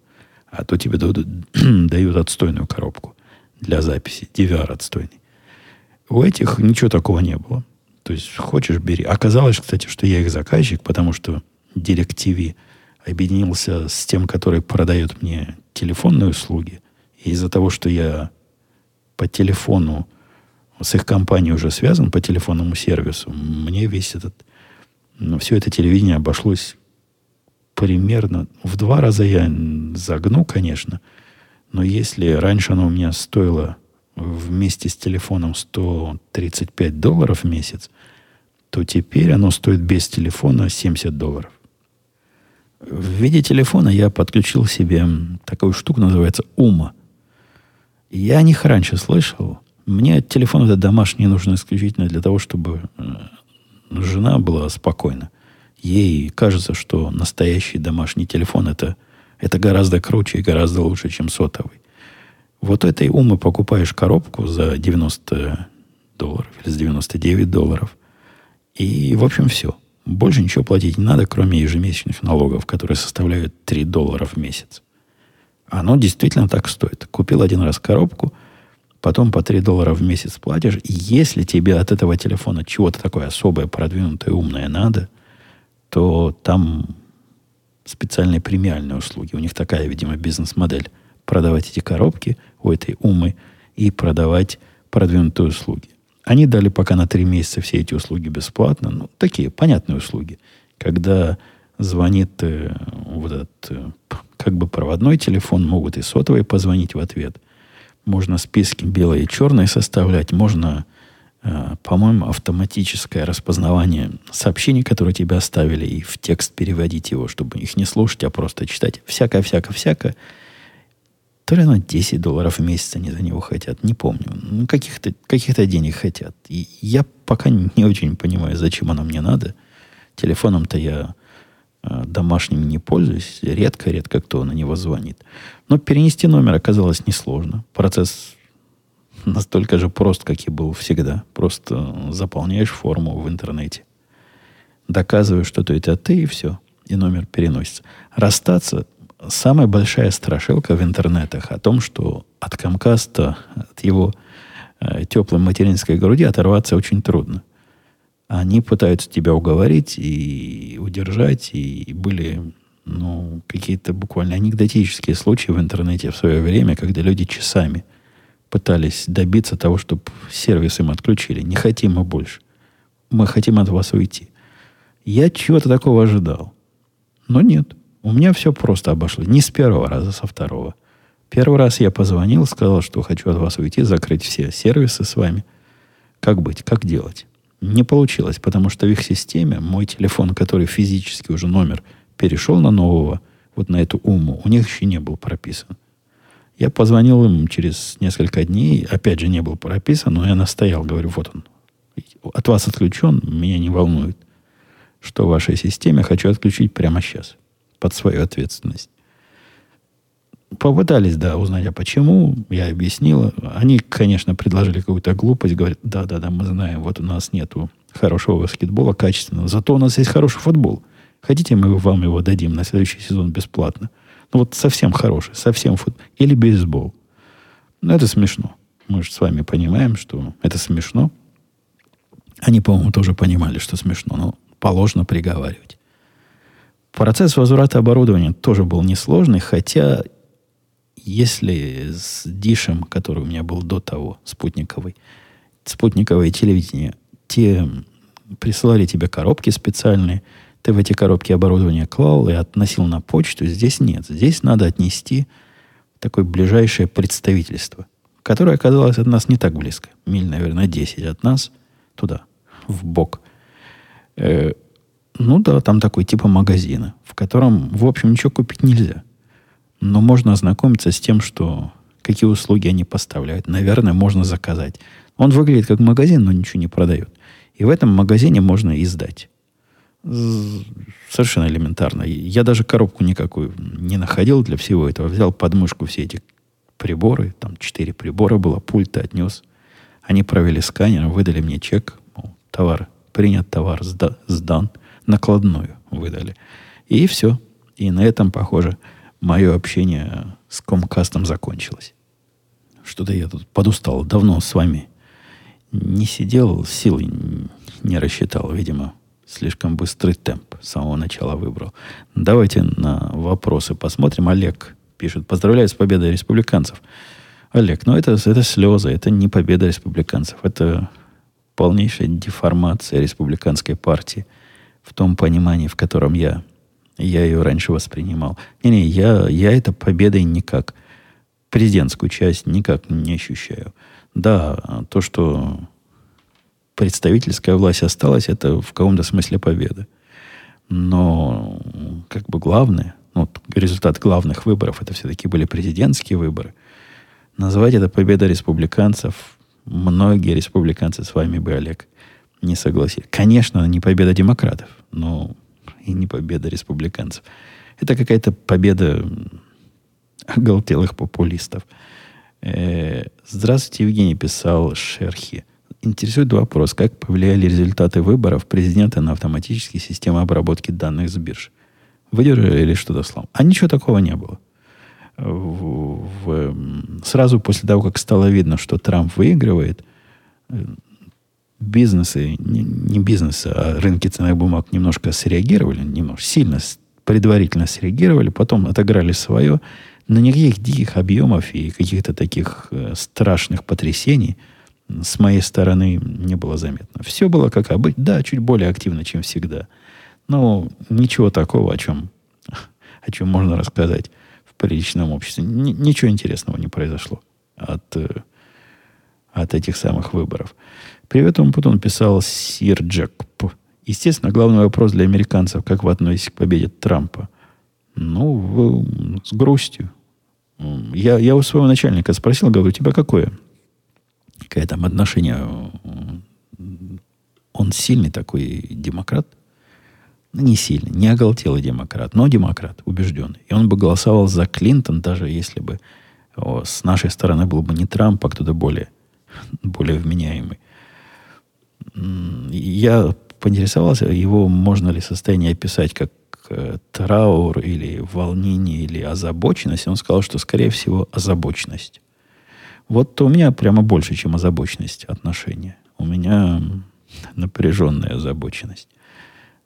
А то тебе дают, дают отстойную коробку для записи. DVR отстойный. У этих ничего такого не было. То есть, хочешь, бери. Оказалось, кстати, что я их заказчик, потому что DirecTV объединился с тем, который продает мне телефонные услуги. И из-за того, что я по телефону с их компанией уже связан, по телефонному сервису, мне весь этот, ну, все это телевидение обошлось примерно в два раза я загну, конечно, но если раньше оно у меня стоило вместе с телефоном 135 долларов в месяц, то теперь оно стоит без телефона 70 долларов. В виде телефона я подключил себе такую штуку, называется Ума. Я о них раньше слышал. Мне телефон этот домашний нужен исключительно для того, чтобы э, жена была спокойна. Ей кажется, что настоящий домашний телефон это, это гораздо круче и гораздо лучше, чем сотовый. Вот этой умы покупаешь коробку за 90 долларов или за 99 долларов. И, в общем, все. Больше ничего платить не надо, кроме ежемесячных налогов, которые составляют 3 доллара в месяц. Оно действительно так стоит. Купил один раз коробку, потом по 3 доллара в месяц платишь. И если тебе от этого телефона чего-то такое особое, продвинутое, умное надо, то там специальные премиальные услуги. У них такая, видимо, бизнес-модель продавать эти коробки у этой умы и продавать продвинутые услуги. Они дали пока на три месяца все эти услуги бесплатно. Ну, такие понятные услуги. Когда звонит э, вот этот э, как бы проводной телефон, могут и сотовый позвонить в ответ. Можно списки белые и черные составлять. Можно, по-моему, автоматическое распознавание сообщений, которые тебе оставили, и в текст переводить его, чтобы их не слушать, а просто читать. Всякое-всякое-всякое. То ли оно 10 долларов в месяц они за него хотят, не помню. Ну, каких-то каких денег хотят. И я пока не очень понимаю, зачем оно мне надо. Телефоном-то я э, домашним не пользуюсь. Редко-редко кто на него звонит. Но перенести номер оказалось несложно. Процесс настолько же прост, как и был всегда. Просто заполняешь форму в интернете. Доказываешь, что это ты, и все. И номер переносится. Расстаться – самая большая страшилка в интернетах о том, что от Камкаста, от его э, теплой материнской груди оторваться очень трудно. Они пытаются тебя уговорить и удержать, и были ну, какие-то буквально анекдотические случаи в интернете в свое время, когда люди часами пытались добиться того, чтобы сервис им отключили. Не хотим мы больше. Мы хотим от вас уйти. Я чего-то такого ожидал. Но нет. У меня все просто обошло. Не с первого раза, со второго. Первый раз я позвонил, сказал, что хочу от вас уйти, закрыть все сервисы с вами. Как быть? Как делать? Не получилось, потому что в их системе мой телефон, который физически уже номер перешел на нового, вот на эту уму, у них еще не был прописан. Я позвонил им через несколько дней, опять же не был прописан, но я настоял, говорю, вот он, от вас отключен, меня не волнует, что в вашей системе, хочу отключить прямо сейчас, под свою ответственность. Попытались, да, узнать, а почему, я объяснил. Они, конечно, предложили какую-то глупость, говорят, да-да-да, мы знаем, вот у нас нету хорошего баскетбола, качественного, зато у нас есть хороший футбол – Хотите, мы вам его дадим на следующий сезон бесплатно? Вот совсем хороший, совсем футбол. Или бейсбол. Ну, это смешно. Мы же с вами понимаем, что это смешно. Они, по-моему, тоже понимали, что смешно, но положено приговаривать. Процесс возврата оборудования тоже был несложный, хотя если с дишем, который у меня был до того, спутниковый, спутниковое телевидение, те присылали тебе коробки специальные – ты в эти коробки оборудование клал и относил на почту. Здесь нет. Здесь надо отнести такое ближайшее представительство, которое оказалось от нас не так близко. Миль, наверное, 10 от нас туда, в бок. Э, ну да, там такой типа магазина, в котором, в общем, ничего купить нельзя. Но можно ознакомиться с тем, что какие услуги они поставляют. Наверное, можно заказать. Он выглядит как магазин, но ничего не продает. И в этом магазине можно издать. Совершенно элементарно. Я даже коробку никакую не находил для всего этого. Взял подмышку все эти приборы. Там четыре прибора было, пульт отнес. Они провели сканер, выдали мне чек. Мол, товар принят, товар сда, сдан. Накладную выдали. И все. И на этом, похоже, мое общение с Комкастом закончилось. Что-то я тут подустал. Давно с вами не сидел, силы не рассчитал, видимо слишком быстрый темп с самого начала выбрал. Давайте на вопросы посмотрим. Олег пишет. Поздравляю с победой республиканцев. Олег, ну это, это слезы, это не победа республиканцев. Это полнейшая деформация республиканской партии в том понимании, в котором я, я ее раньше воспринимал. Не-не, я, я это победой никак. Президентскую часть никак не ощущаю. Да, то, что представительская власть осталась, это в каком-то смысле победа. Но как бы главное, ну, результат главных выборов, это все-таки были президентские выборы. Назвать это победа республиканцев, многие республиканцы с вами бы, Олег, не согласились. Конечно, не победа демократов, но и не победа республиканцев. Это какая-то победа оголтелых популистов. Э, здравствуйте, Евгений писал Шерхи интересует вопрос, как повлияли результаты выборов президента на автоматические системы обработки данных с бирж. Выдержали или что-то слом? А ничего такого не было. В, в, сразу после того, как стало видно, что Трамп выигрывает, э, бизнесы, не, не бизнесы, а рынки ценных бумаг немножко среагировали, немножко сильно предварительно среагировали, потом отыграли свое, но никаких диких объемов и каких-то таких э, страшных потрясений – с моей стороны не было заметно. Все было как обычно. Да, чуть более активно, чем всегда. Но ничего такого, о чем, о чем можно рассказать в приличном обществе. Н- ничего интересного не произошло от, э, от этих самых выборов. Привет, потом писал Сир Джек. Естественно, главный вопрос для американцев, как вы относитесь к победе Трампа? Ну, с грустью. Я, я у своего начальника спросил, говорю, у тебя какое какое там отношение. Он сильный такой демократ. Ну, не сильный, не оголтелый демократ, но демократ, убежденный. И он бы голосовал за Клинтон, даже если бы о, с нашей стороны был бы не Трамп, а кто-то более более вменяемый. Я поинтересовался, его можно ли состояние описать как э, траур или волнение или озабоченность. Он сказал, что, скорее всего, озабоченность. Вот у меня прямо больше, чем озабоченность отношения. У меня напряженная озабоченность,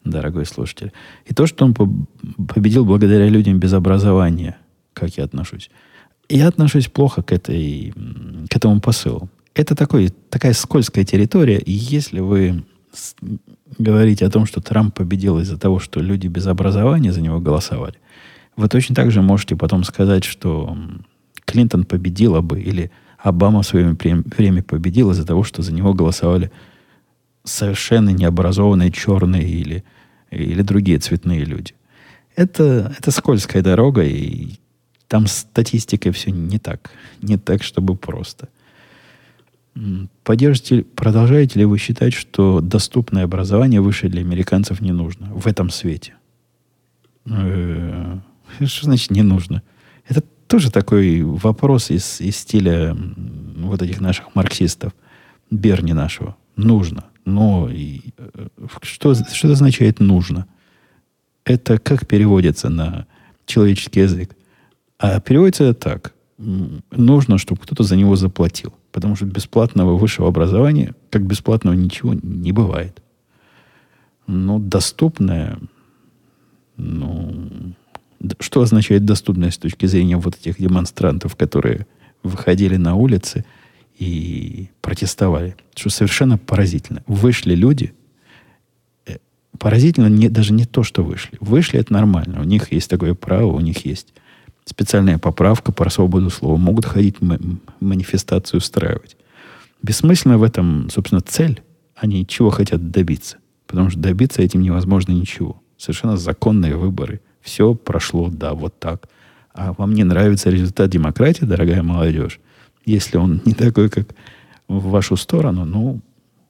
дорогой слушатель. И то, что он победил благодаря людям без образования, как я отношусь. Я отношусь плохо к, этой, к этому посылу. Это такой, такая скользкая территория, и если вы говорите о том, что Трамп победил из-за того, что люди без образования за него голосовали, вы точно так же можете потом сказать, что Клинтон победила бы, или Обама в свое время победил из-за того, что за него голосовали совершенно необразованные черные или, или другие цветные люди. Это, это скользкая дорога, и там статистикой все не так. Не так, чтобы просто. Поддержите, продолжаете ли вы считать, что доступное образование выше для американцев не нужно в этом свете? Э, что значит не нужно? Тоже такой вопрос из, из стиля вот этих наших марксистов, Берни нашего. Нужно. Но и, э, что, что означает нужно? Это как переводится на человеческий язык? А переводится так. Нужно, чтобы кто-то за него заплатил. Потому что бесплатного высшего образования, как бесплатного ничего не бывает. Но доступное, ну, что означает доступность с точки зрения вот этих демонстрантов, которые выходили на улицы и протестовали? Что совершенно поразительно. Вышли люди, э, поразительно не, даже не то, что вышли. Вышли это нормально. У них есть такое право, у них есть специальная поправка про свободу слова. Могут ходить манифестацию устраивать. Бессмысленно в этом, собственно, цель. Они чего хотят добиться. Потому что добиться этим невозможно ничего. Совершенно законные выборы. Все прошло, да, вот так. А вам не нравится результат демократии, дорогая молодежь? Если он не такой, как в вашу сторону, ну,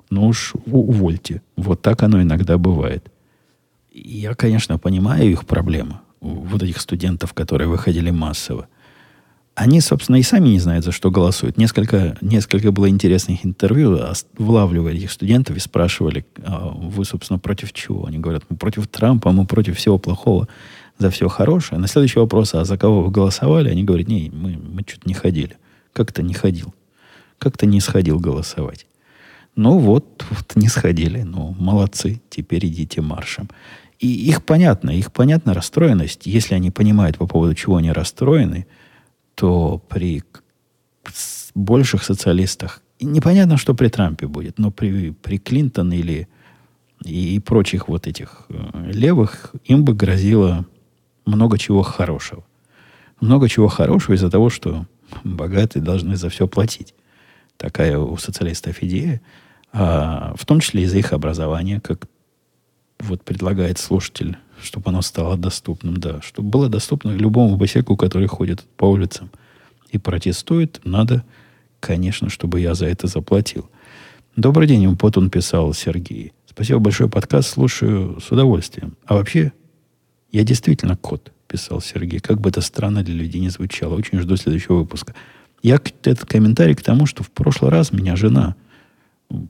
ну уж увольте. Вот так оно иногда бывает. Я, конечно, понимаю их проблемы. Вот этих студентов, которые выходили массово. Они, собственно, и сами не знают, за что голосуют. Несколько, несколько было интересных интервью, влавливали этих студентов и спрашивали, а вы, собственно, против чего? Они говорят, мы против Трампа, мы против всего плохого за все хорошее. На следующий вопрос, а за кого вы голосовали? Они говорят, не, мы, мы что-то не ходили. Как-то не ходил. Как-то не сходил голосовать. Ну вот, вот не сходили. Ну, молодцы, теперь идите маршем. И их понятно, их понятна расстроенность. Если они понимают, по поводу чего они расстроены, то при больших социалистах, непонятно, что при Трампе будет, но при, при Клинтон или и, прочих вот этих э, левых им бы грозило много чего хорошего. Много чего хорошего из-за того, что богатые должны за все платить. Такая у социалистов идея. А, в том числе из-за их образования, как вот предлагает слушатель, чтобы оно стало доступным, да, чтобы было доступно любому босяку, который ходит по улицам и протестует, надо, конечно, чтобы я за это заплатил. Добрый день, вот он писал Сергей. Спасибо большое, подкаст слушаю с удовольствием. А вообще, я действительно кот, писал Сергей. Как бы это странно для людей не звучало. Очень жду следующего выпуска. Я этот комментарий к тому, что в прошлый раз меня жена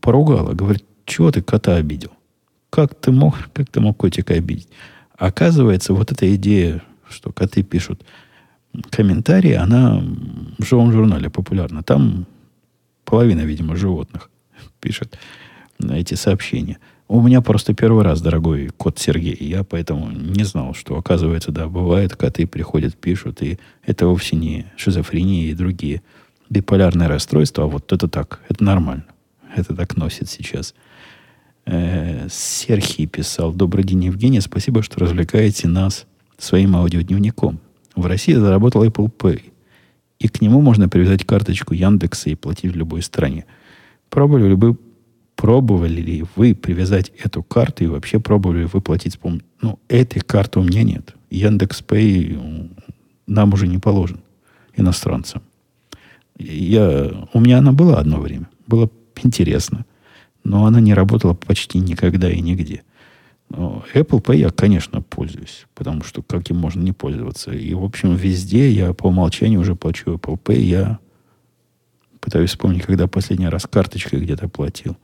поругала. Говорит, чего ты кота обидел? Как ты мог, как ты мог котика обидеть? Оказывается, вот эта идея, что коты пишут комментарии, она в живом журнале популярна. Там половина, видимо, животных пишет эти сообщения. У меня просто первый раз, дорогой кот Сергей. Я поэтому не знал, что, оказывается, да, бывает, коты приходят, пишут, и это вовсе не шизофрения и другие биполярные расстройства, а вот это так, это нормально. Это так носит сейчас. Э, Серхий писал, добрый день, Евгений, спасибо, что развлекаете нас своим аудиодневником. В России заработал Apple Pay, и к нему можно привязать карточку Яндекса и платить в любой стране. Пробовали ли вы Пробовали ли вы привязать эту карту и вообще пробовали ли вы платить с помощью... Ну, этой карты у меня нет. Яндекс Пэй нам уже не положен, иностранцам. Я, у меня она была одно время. Было интересно. Но она не работала почти никогда и нигде. Но Apple Pay я, конечно, пользуюсь. Потому что как им можно не пользоваться. И, в общем, везде я по умолчанию уже плачу Apple Pay. Я Пытаюсь вспомнить, когда последний раз карточкой где-то платил.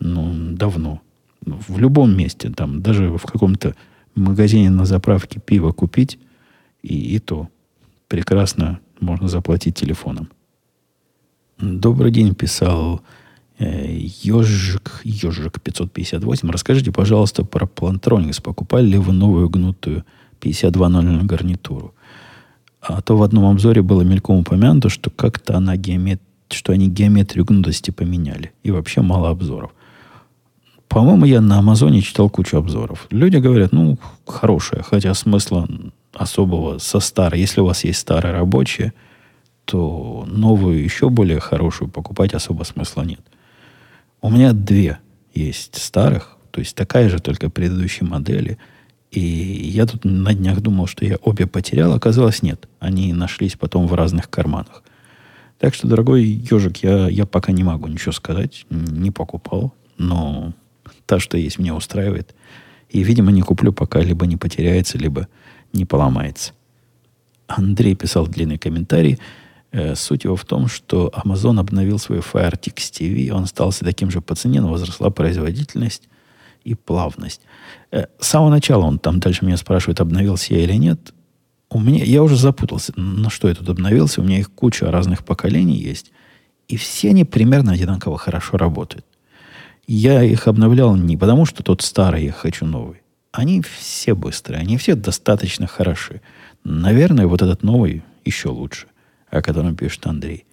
Ну, давно. В любом месте, там, даже в каком-то магазине на заправке пиво купить, и, и то прекрасно можно заплатить телефоном. Добрый день, писал э, Ежик, Ежик 558. Расскажите, пожалуйста, про Plantronics. Покупали ли вы новую гнутую 5200 гарнитуру? А то в одном обзоре было мельком упомянуто, что как-то она геомет... что они геометрию гнутости поменяли. И вообще мало обзоров. По-моему, я на Амазоне читал кучу обзоров. Люди говорят, ну, хорошая, хотя смысла особого со старой. Если у вас есть старая рабочая, то новую, еще более хорошую покупать особо смысла нет. У меня две есть старых, то есть такая же, только предыдущей модели – и я тут на днях думал, что я обе потерял. Оказалось, нет. Они нашлись потом в разных карманах. Так что, дорогой ежик, я, я пока не могу ничего сказать. Не покупал. Но та, что есть, меня устраивает. И, видимо, не куплю, пока либо не потеряется, либо не поломается. Андрей писал длинный комментарий. Э, суть его в том, что Amazon обновил свой Fire TX TV. Он остался таким же по цене, но возросла производительность и плавность. Э, с самого начала он там дальше меня спрашивает, обновился я или нет. У меня, я уже запутался, на что я тут обновился. У меня их куча разных поколений есть. И все они примерно одинаково хорошо работают. Я их обновлял не потому, что тот старый, я хочу новый. Они все быстрые, они все достаточно хороши. Наверное, вот этот новый еще лучше, о котором пишет Андрей.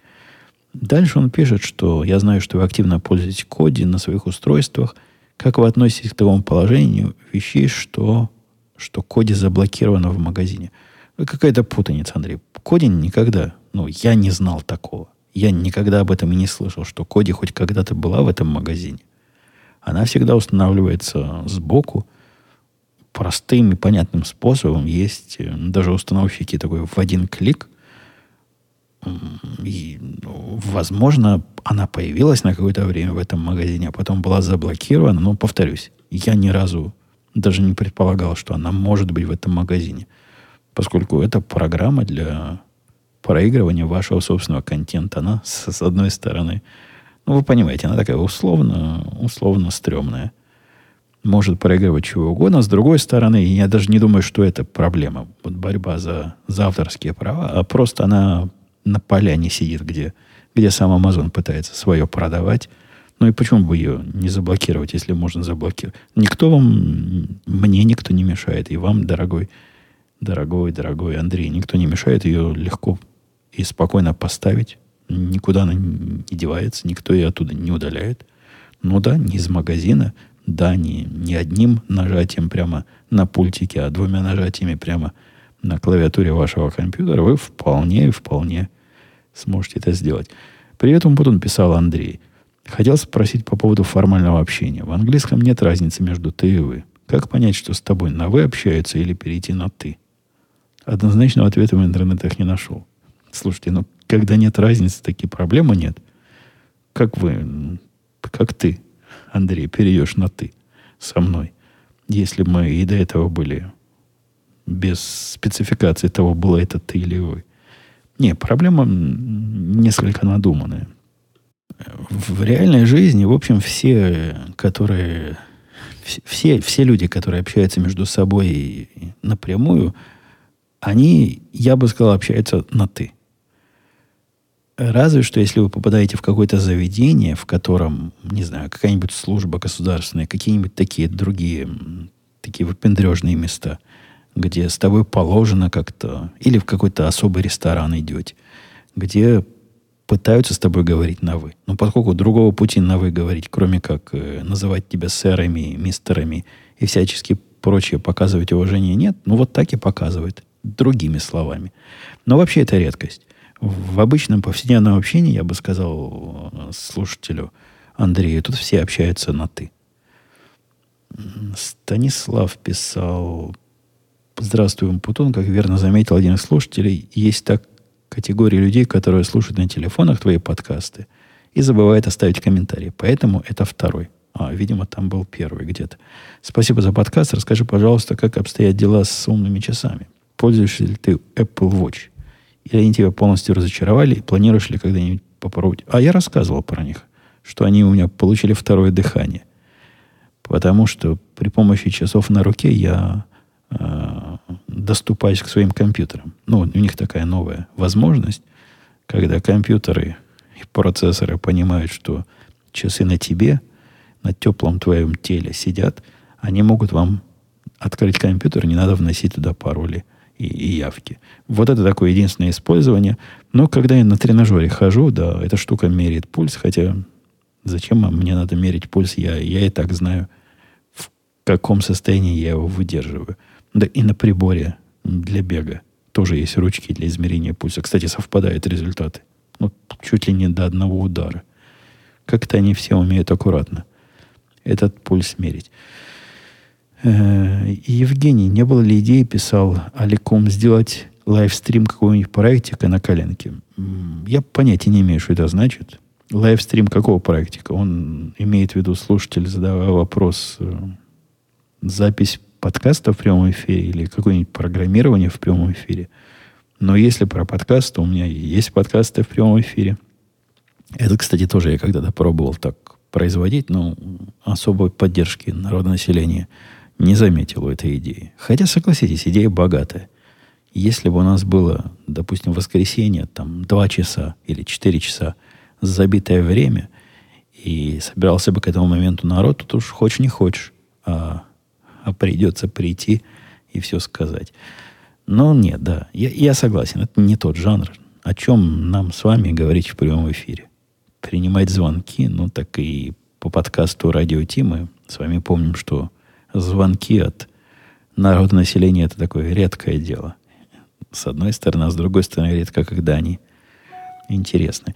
Дальше он пишет, что я знаю, что вы активно пользуетесь коди на своих устройствах – как вы относитесь к такому положению вещей, что, что коди заблокировано в магазине? Какая-то путаница, Андрей. Коди никогда, ну, я не знал такого. Я никогда об этом и не слышал, что Коди хоть когда-то была в этом магазине. Она всегда устанавливается сбоку, простым и понятным способом. Есть э, даже установщики такой в один клик. И, ну, возможно, она появилась на какое-то время в этом магазине, а потом была заблокирована. Но, повторюсь, я ни разу даже не предполагал, что она может быть в этом магазине. Поскольку это программа для проигрывания вашего собственного контента. Она, с, с одной стороны, ну, вы понимаете, она такая условно, условно стрёмная. Может проигрывать чего угодно. С другой стороны, я даже не думаю, что это проблема. Вот борьба за, за авторские права. А просто она на поляне сидит, где где сам Amazon пытается свое продавать. Ну и почему бы ее не заблокировать, если можно заблокировать? Никто вам, мне никто не мешает, и вам, дорогой, дорогой, дорогой Андрей, никто не мешает ее легко и спокойно поставить. Никуда она не девается, никто ее оттуда не удаляет. Ну да, не из магазина, да, не, не одним нажатием прямо на пультике, а двумя нажатиями прямо на клавиатуре вашего компьютера вы вполне, вполне сможете это сделать. При этом потом писал Андрей. Хотел спросить по поводу формального общения. В английском нет разницы между ты и вы. Как понять, что с тобой на вы общаются или перейти на ты? Однозначного ответа в интернетах не нашел. Слушайте, ну когда нет разницы, такие проблемы нет. Как вы, как ты, Андрей, перейдешь на ты со мной, если мы и до этого были без спецификации того, было это ты или вы. Не, проблема несколько надуманная. В реальной жизни, в общем, все, которые... Все, все люди, которые общаются между собой напрямую, они, я бы сказал, общаются на «ты». Разве что, если вы попадаете в какое-то заведение, в котором, не знаю, какая-нибудь служба государственная, какие-нибудь такие другие, такие выпендрежные места – где с тобой положено как-то, или в какой-то особый ресторан идете, где пытаются с тобой говорить на «вы». Но поскольку другого пути на «вы» говорить, кроме как э, называть тебя сэрами, мистерами и всячески прочее показывать уважение нет, ну вот так и показывает, другими словами. Но вообще это редкость. В обычном повседневном общении, я бы сказал слушателю Андрею, тут все общаются на «ты». Станислав писал, Здравствуй, Путун. Как верно заметил один из слушателей, есть так категория людей, которые слушают на телефонах твои подкасты и забывают оставить комментарий. Поэтому это второй. А, видимо, там был первый где-то. Спасибо за подкаст. Расскажи, пожалуйста, как обстоят дела с умными часами. Пользуешься ли ты Apple Watch? Или они тебя полностью разочаровали? И планируешь ли когда-нибудь попробовать. А я рассказывал про них, что они у меня получили второе дыхание. Потому что при помощи часов на руке я э, доступаюсь к своим компьютерам. Ну, у них такая новая возможность, когда компьютеры и процессоры понимают, что часы на тебе, на теплом твоем теле сидят, они могут вам открыть компьютер, не надо вносить туда пароли и, и явки. Вот это такое единственное использование. Но когда я на тренажере хожу, да, эта штука меряет пульс, хотя зачем мне надо мерить пульс, я, я и так знаю, в каком состоянии я его выдерживаю. Да и на приборе для бега тоже есть ручки для измерения пульса. Кстати, совпадают результаты. Ну, чуть ли не до одного удара. Как-то они все умеют аккуратно этот пульс мерить. Э, Евгений, не было ли идеи, писал Аликом, сделать лайвстрим какого-нибудь проектика на коленке? Я понятия не имею, что это значит. Лайвстрим какого проектика? Он имеет в виду слушатель, задавая вопрос, э, запись подкаста в прямом эфире или какое-нибудь программирование в прямом эфире. Но если про подкаст, то у меня есть подкасты в прямом эфире. Это, кстати, тоже я когда-то пробовал так производить, но особой поддержки народного населения не заметил у этой идеи. Хотя, согласитесь, идея богатая. Если бы у нас было, допустим, воскресенье, там, два часа или четыре часа забитое время, и собирался бы к этому моменту народ, то уж хочешь не хочешь, а, а придется прийти и все сказать. Но нет, да, я, я согласен, это не тот жанр, о чем нам с вами говорить в прямом эфире. Принимать звонки, ну так и по подкасту Радио Тимы с вами помним, что звонки от народа населения это такое редкое дело. С одной стороны, а с другой стороны, редко, когда они интересны.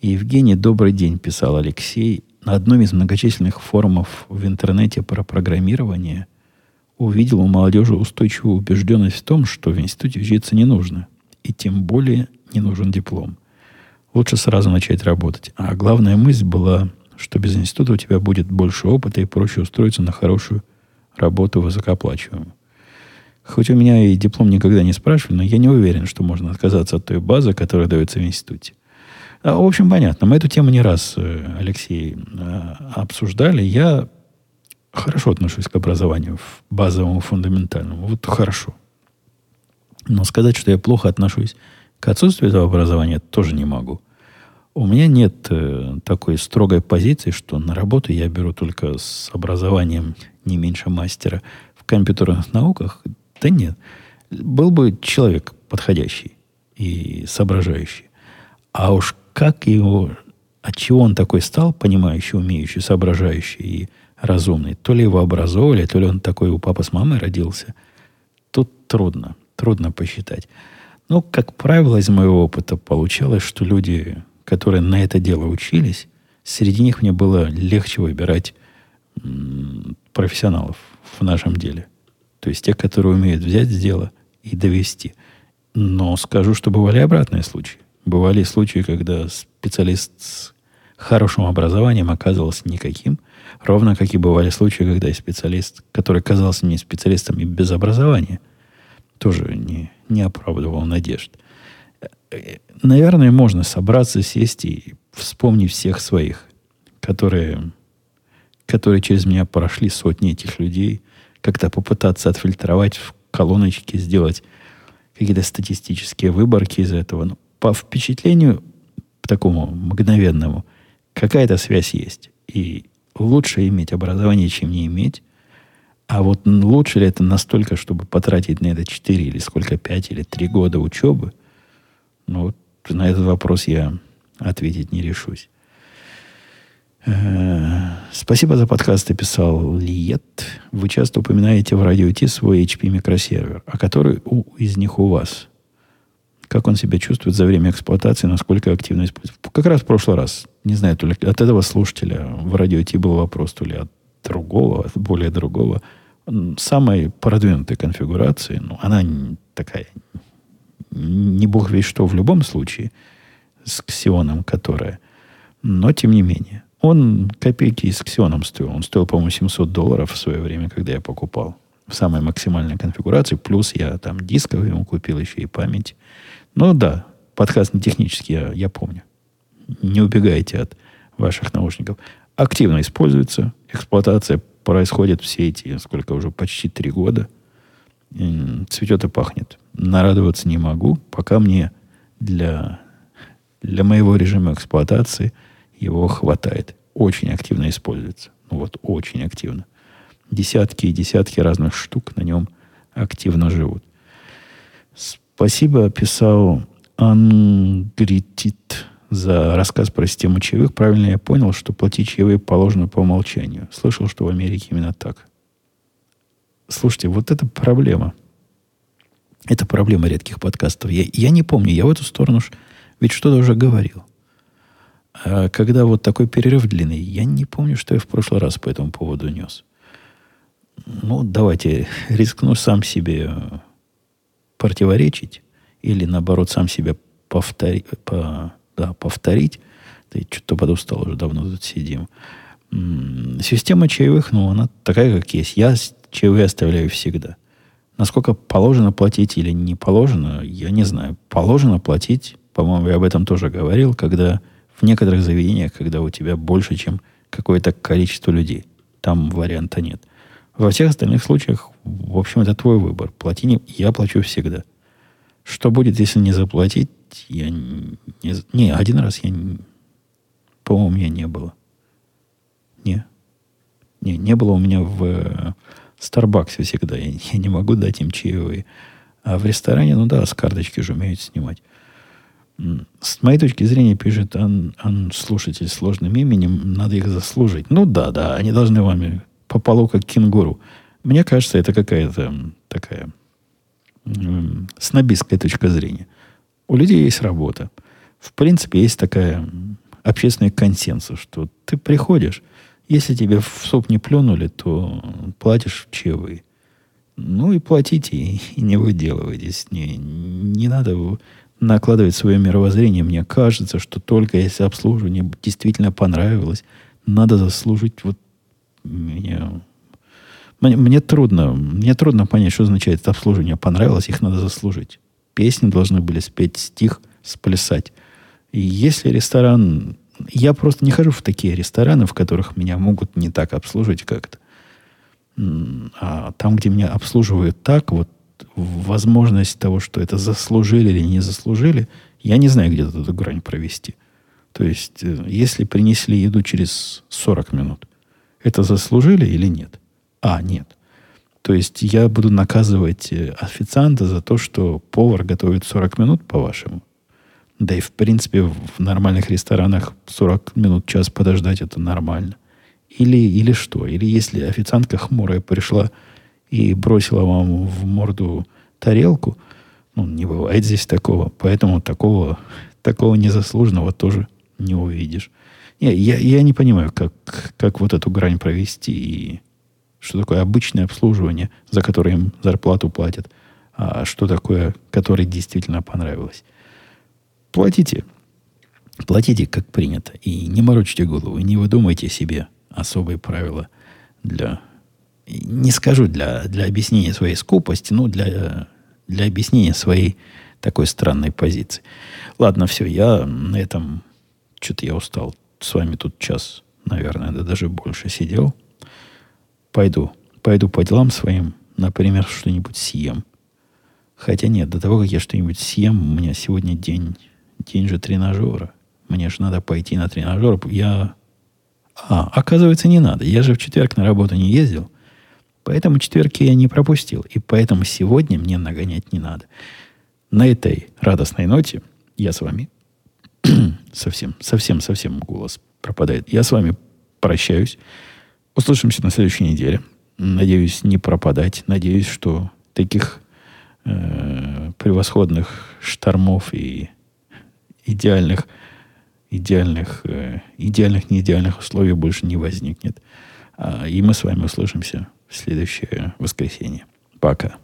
Евгений, добрый день, писал Алексей. На одном из многочисленных форумов в интернете про программирование увидел у молодежи устойчивую убежденность в том, что в институте учиться не нужно. И тем более не нужен диплом. Лучше сразу начать работать. А главная мысль была, что без института у тебя будет больше опыта и проще устроиться на хорошую работу высокооплачиваемую. Хоть у меня и диплом никогда не спрашивали, но я не уверен, что можно отказаться от той базы, которая дается в институте. А, в общем, понятно. Мы эту тему не раз, э, Алексей, э, обсуждали. Я хорошо отношусь к образованию, базовому, фундаментальному. Вот хорошо. Но сказать, что я плохо отношусь к отсутствию этого образования, тоже не могу. У меня нет э, такой строгой позиции, что на работу я беру только с образованием не меньше мастера в компьютерных науках. Да нет. Был бы человек подходящий и соображающий. А уж как его, от чего он такой стал, понимающий, умеющий, соображающий и разумный, то ли его образовали, то ли он такой у папы с мамой родился, тут трудно, трудно посчитать. Но, как правило, из моего опыта получалось, что люди, которые на это дело учились, среди них мне было легче выбирать профессионалов в нашем деле. То есть те, которые умеют взять дело и довести. Но скажу, что бывали обратные случаи. Бывали случаи, когда специалист с хорошим образованием оказывался никаким, ровно как и бывали случаи, когда специалист, который казался мне специалистом и без образования, тоже не, не оправдывал надежд. Наверное, можно собраться, сесть и вспомнить всех своих, которые которые через меня прошли, сотни этих людей, как-то попытаться отфильтровать в колоночке, сделать какие-то статистические выборки из этого. Но ну, по впечатлению такому мгновенному, какая-то связь есть. И лучше иметь образование, чем не иметь. А вот лучше ли это настолько, чтобы потратить на это 4 или сколько, 5 или 3 года учебы? Ну, вот на этот вопрос я ответить не решусь. Э, спасибо за подкаст, писал Лиет. Вы часто упоминаете в радио Ти свой HP микросервер, а который у, из них у вас? Как он себя чувствует за время эксплуатации, насколько активно использует? Как раз в прошлый раз, не знаю, то ли от этого слушателя в радио Ти был вопрос, то ли от другого, от более другого. Самой продвинутой конфигурации, ну, она такая, не бог весь что в любом случае, с ксионом, которая, но тем не менее. Он копейки с Xeon стоил. Он стоил, по-моему, 700 долларов в свое время, когда я покупал. В самой максимальной конфигурации. Плюс я там дисков ему купил еще и память. Ну да, подкаст не технический, я, я помню. не убегайте от ваших наушников. Активно используется, эксплуатация происходит все эти, сколько уже, почти три года. Цветет и пахнет. Нарадоваться не могу, пока мне для, для моего режима эксплуатации его хватает. Очень активно используется. Ну вот, очень активно. Десятки и десятки разных штук на нем активно живут. Спасибо, писал Ангритит за рассказ про систему чаевых. Правильно я понял, что платить чаевые положено по умолчанию. Слышал, что в Америке именно так. Слушайте, вот это проблема. Это проблема редких подкастов. Я, я не помню, я в эту сторону ведь что-то уже говорил. А когда вот такой перерыв длинный, я не помню, что я в прошлый раз по этому поводу нес. Ну, давайте рискну сам себе противоречить или, наоборот, сам себя повтори, по, да, повторить. Ты что-то подустал, уже давно тут сидим. Система чаевых, ну, она такая, как есть. Я чаевые оставляю всегда. Насколько положено платить или не положено, я не знаю. Положено платить, по-моему, я об этом тоже говорил, когда в некоторых заведениях, когда у тебя больше, чем какое-то количество людей. Там варианта нет. Во всех остальных случаях, в общем, это твой выбор. Плати не, я плачу всегда. Что будет, если не заплатить? Я не, не один раз я, по-моему, у меня не было. Не. Не, не было у меня в Старбаксе всегда. Я, я не могу дать им чаевые. А в ресторане, ну да, с карточки же умеют снимать. С моей точки зрения, пишет он, он слушатель сложным именем, надо их заслужить. Ну да, да, они должны вами по полу, как кенгуру. Мне кажется, это какая-то такая снобистская точка зрения. У людей есть работа. В принципе, есть такая общественный консенсус, что ты приходишь, если тебе в суп не плюнули, то платишь чаевые. Ну и платите, и, не выделывайтесь. Не, не надо накладывать свое мировоззрение. Мне кажется, что только если обслуживание действительно понравилось, надо заслужить вот мне, мне, мне трудно, мне трудно понять, что означает обслуживание. Понравилось, их надо заслужить. Песни должны были спеть, стих сплясать. И если ресторан... Я просто не хожу в такие рестораны, в которых меня могут не так обслуживать как-то. А там, где меня обслуживают так, вот возможность того, что это заслужили или не заслужили, я не знаю, где эту грань провести. То есть, э, если принесли еду через 40 минут, это заслужили или нет? А, нет. То есть я буду наказывать э, официанта за то, что повар готовит 40 минут, по-вашему. Да и, в принципе, в нормальных ресторанах 40 минут, час подождать это нормально. Или, или что? Или если официантка хмурая пришла и бросила вам в морду тарелку, ну, не бывает здесь такого. Поэтому такого, такого незаслуженного тоже не увидишь. Не, я, я не понимаю, как, как вот эту грань провести и что такое обычное обслуживание, за которое им зарплату платят, а что такое, которое действительно понравилось. Платите. Платите, как принято. И не морочите голову. Не выдумайте себе особые правила для... Не скажу для, для объяснения своей скупости, но для, для объяснения своей такой странной позиции. Ладно, все, я на этом... Что-то я устал с вами тут час, наверное, да даже больше сидел. Пойду, пойду по делам своим, например, что-нибудь съем. Хотя нет, до того, как я что-нибудь съем, у меня сегодня день, день же тренажера. Мне же надо пойти на тренажер. Я... А, оказывается, не надо. Я же в четверг на работу не ездил. Поэтому четверки я не пропустил. И поэтому сегодня мне нагонять не надо. На этой радостной ноте я с вами совсем, совсем, совсем голос пропадает. Я с вами прощаюсь. Услышимся на следующей неделе. Надеюсь, не пропадать. Надеюсь, что таких э, превосходных штормов и идеальных, идеальных, э, идеальных, неидеальных условий больше не возникнет. А, и мы с вами услышимся в следующее воскресенье. Пока.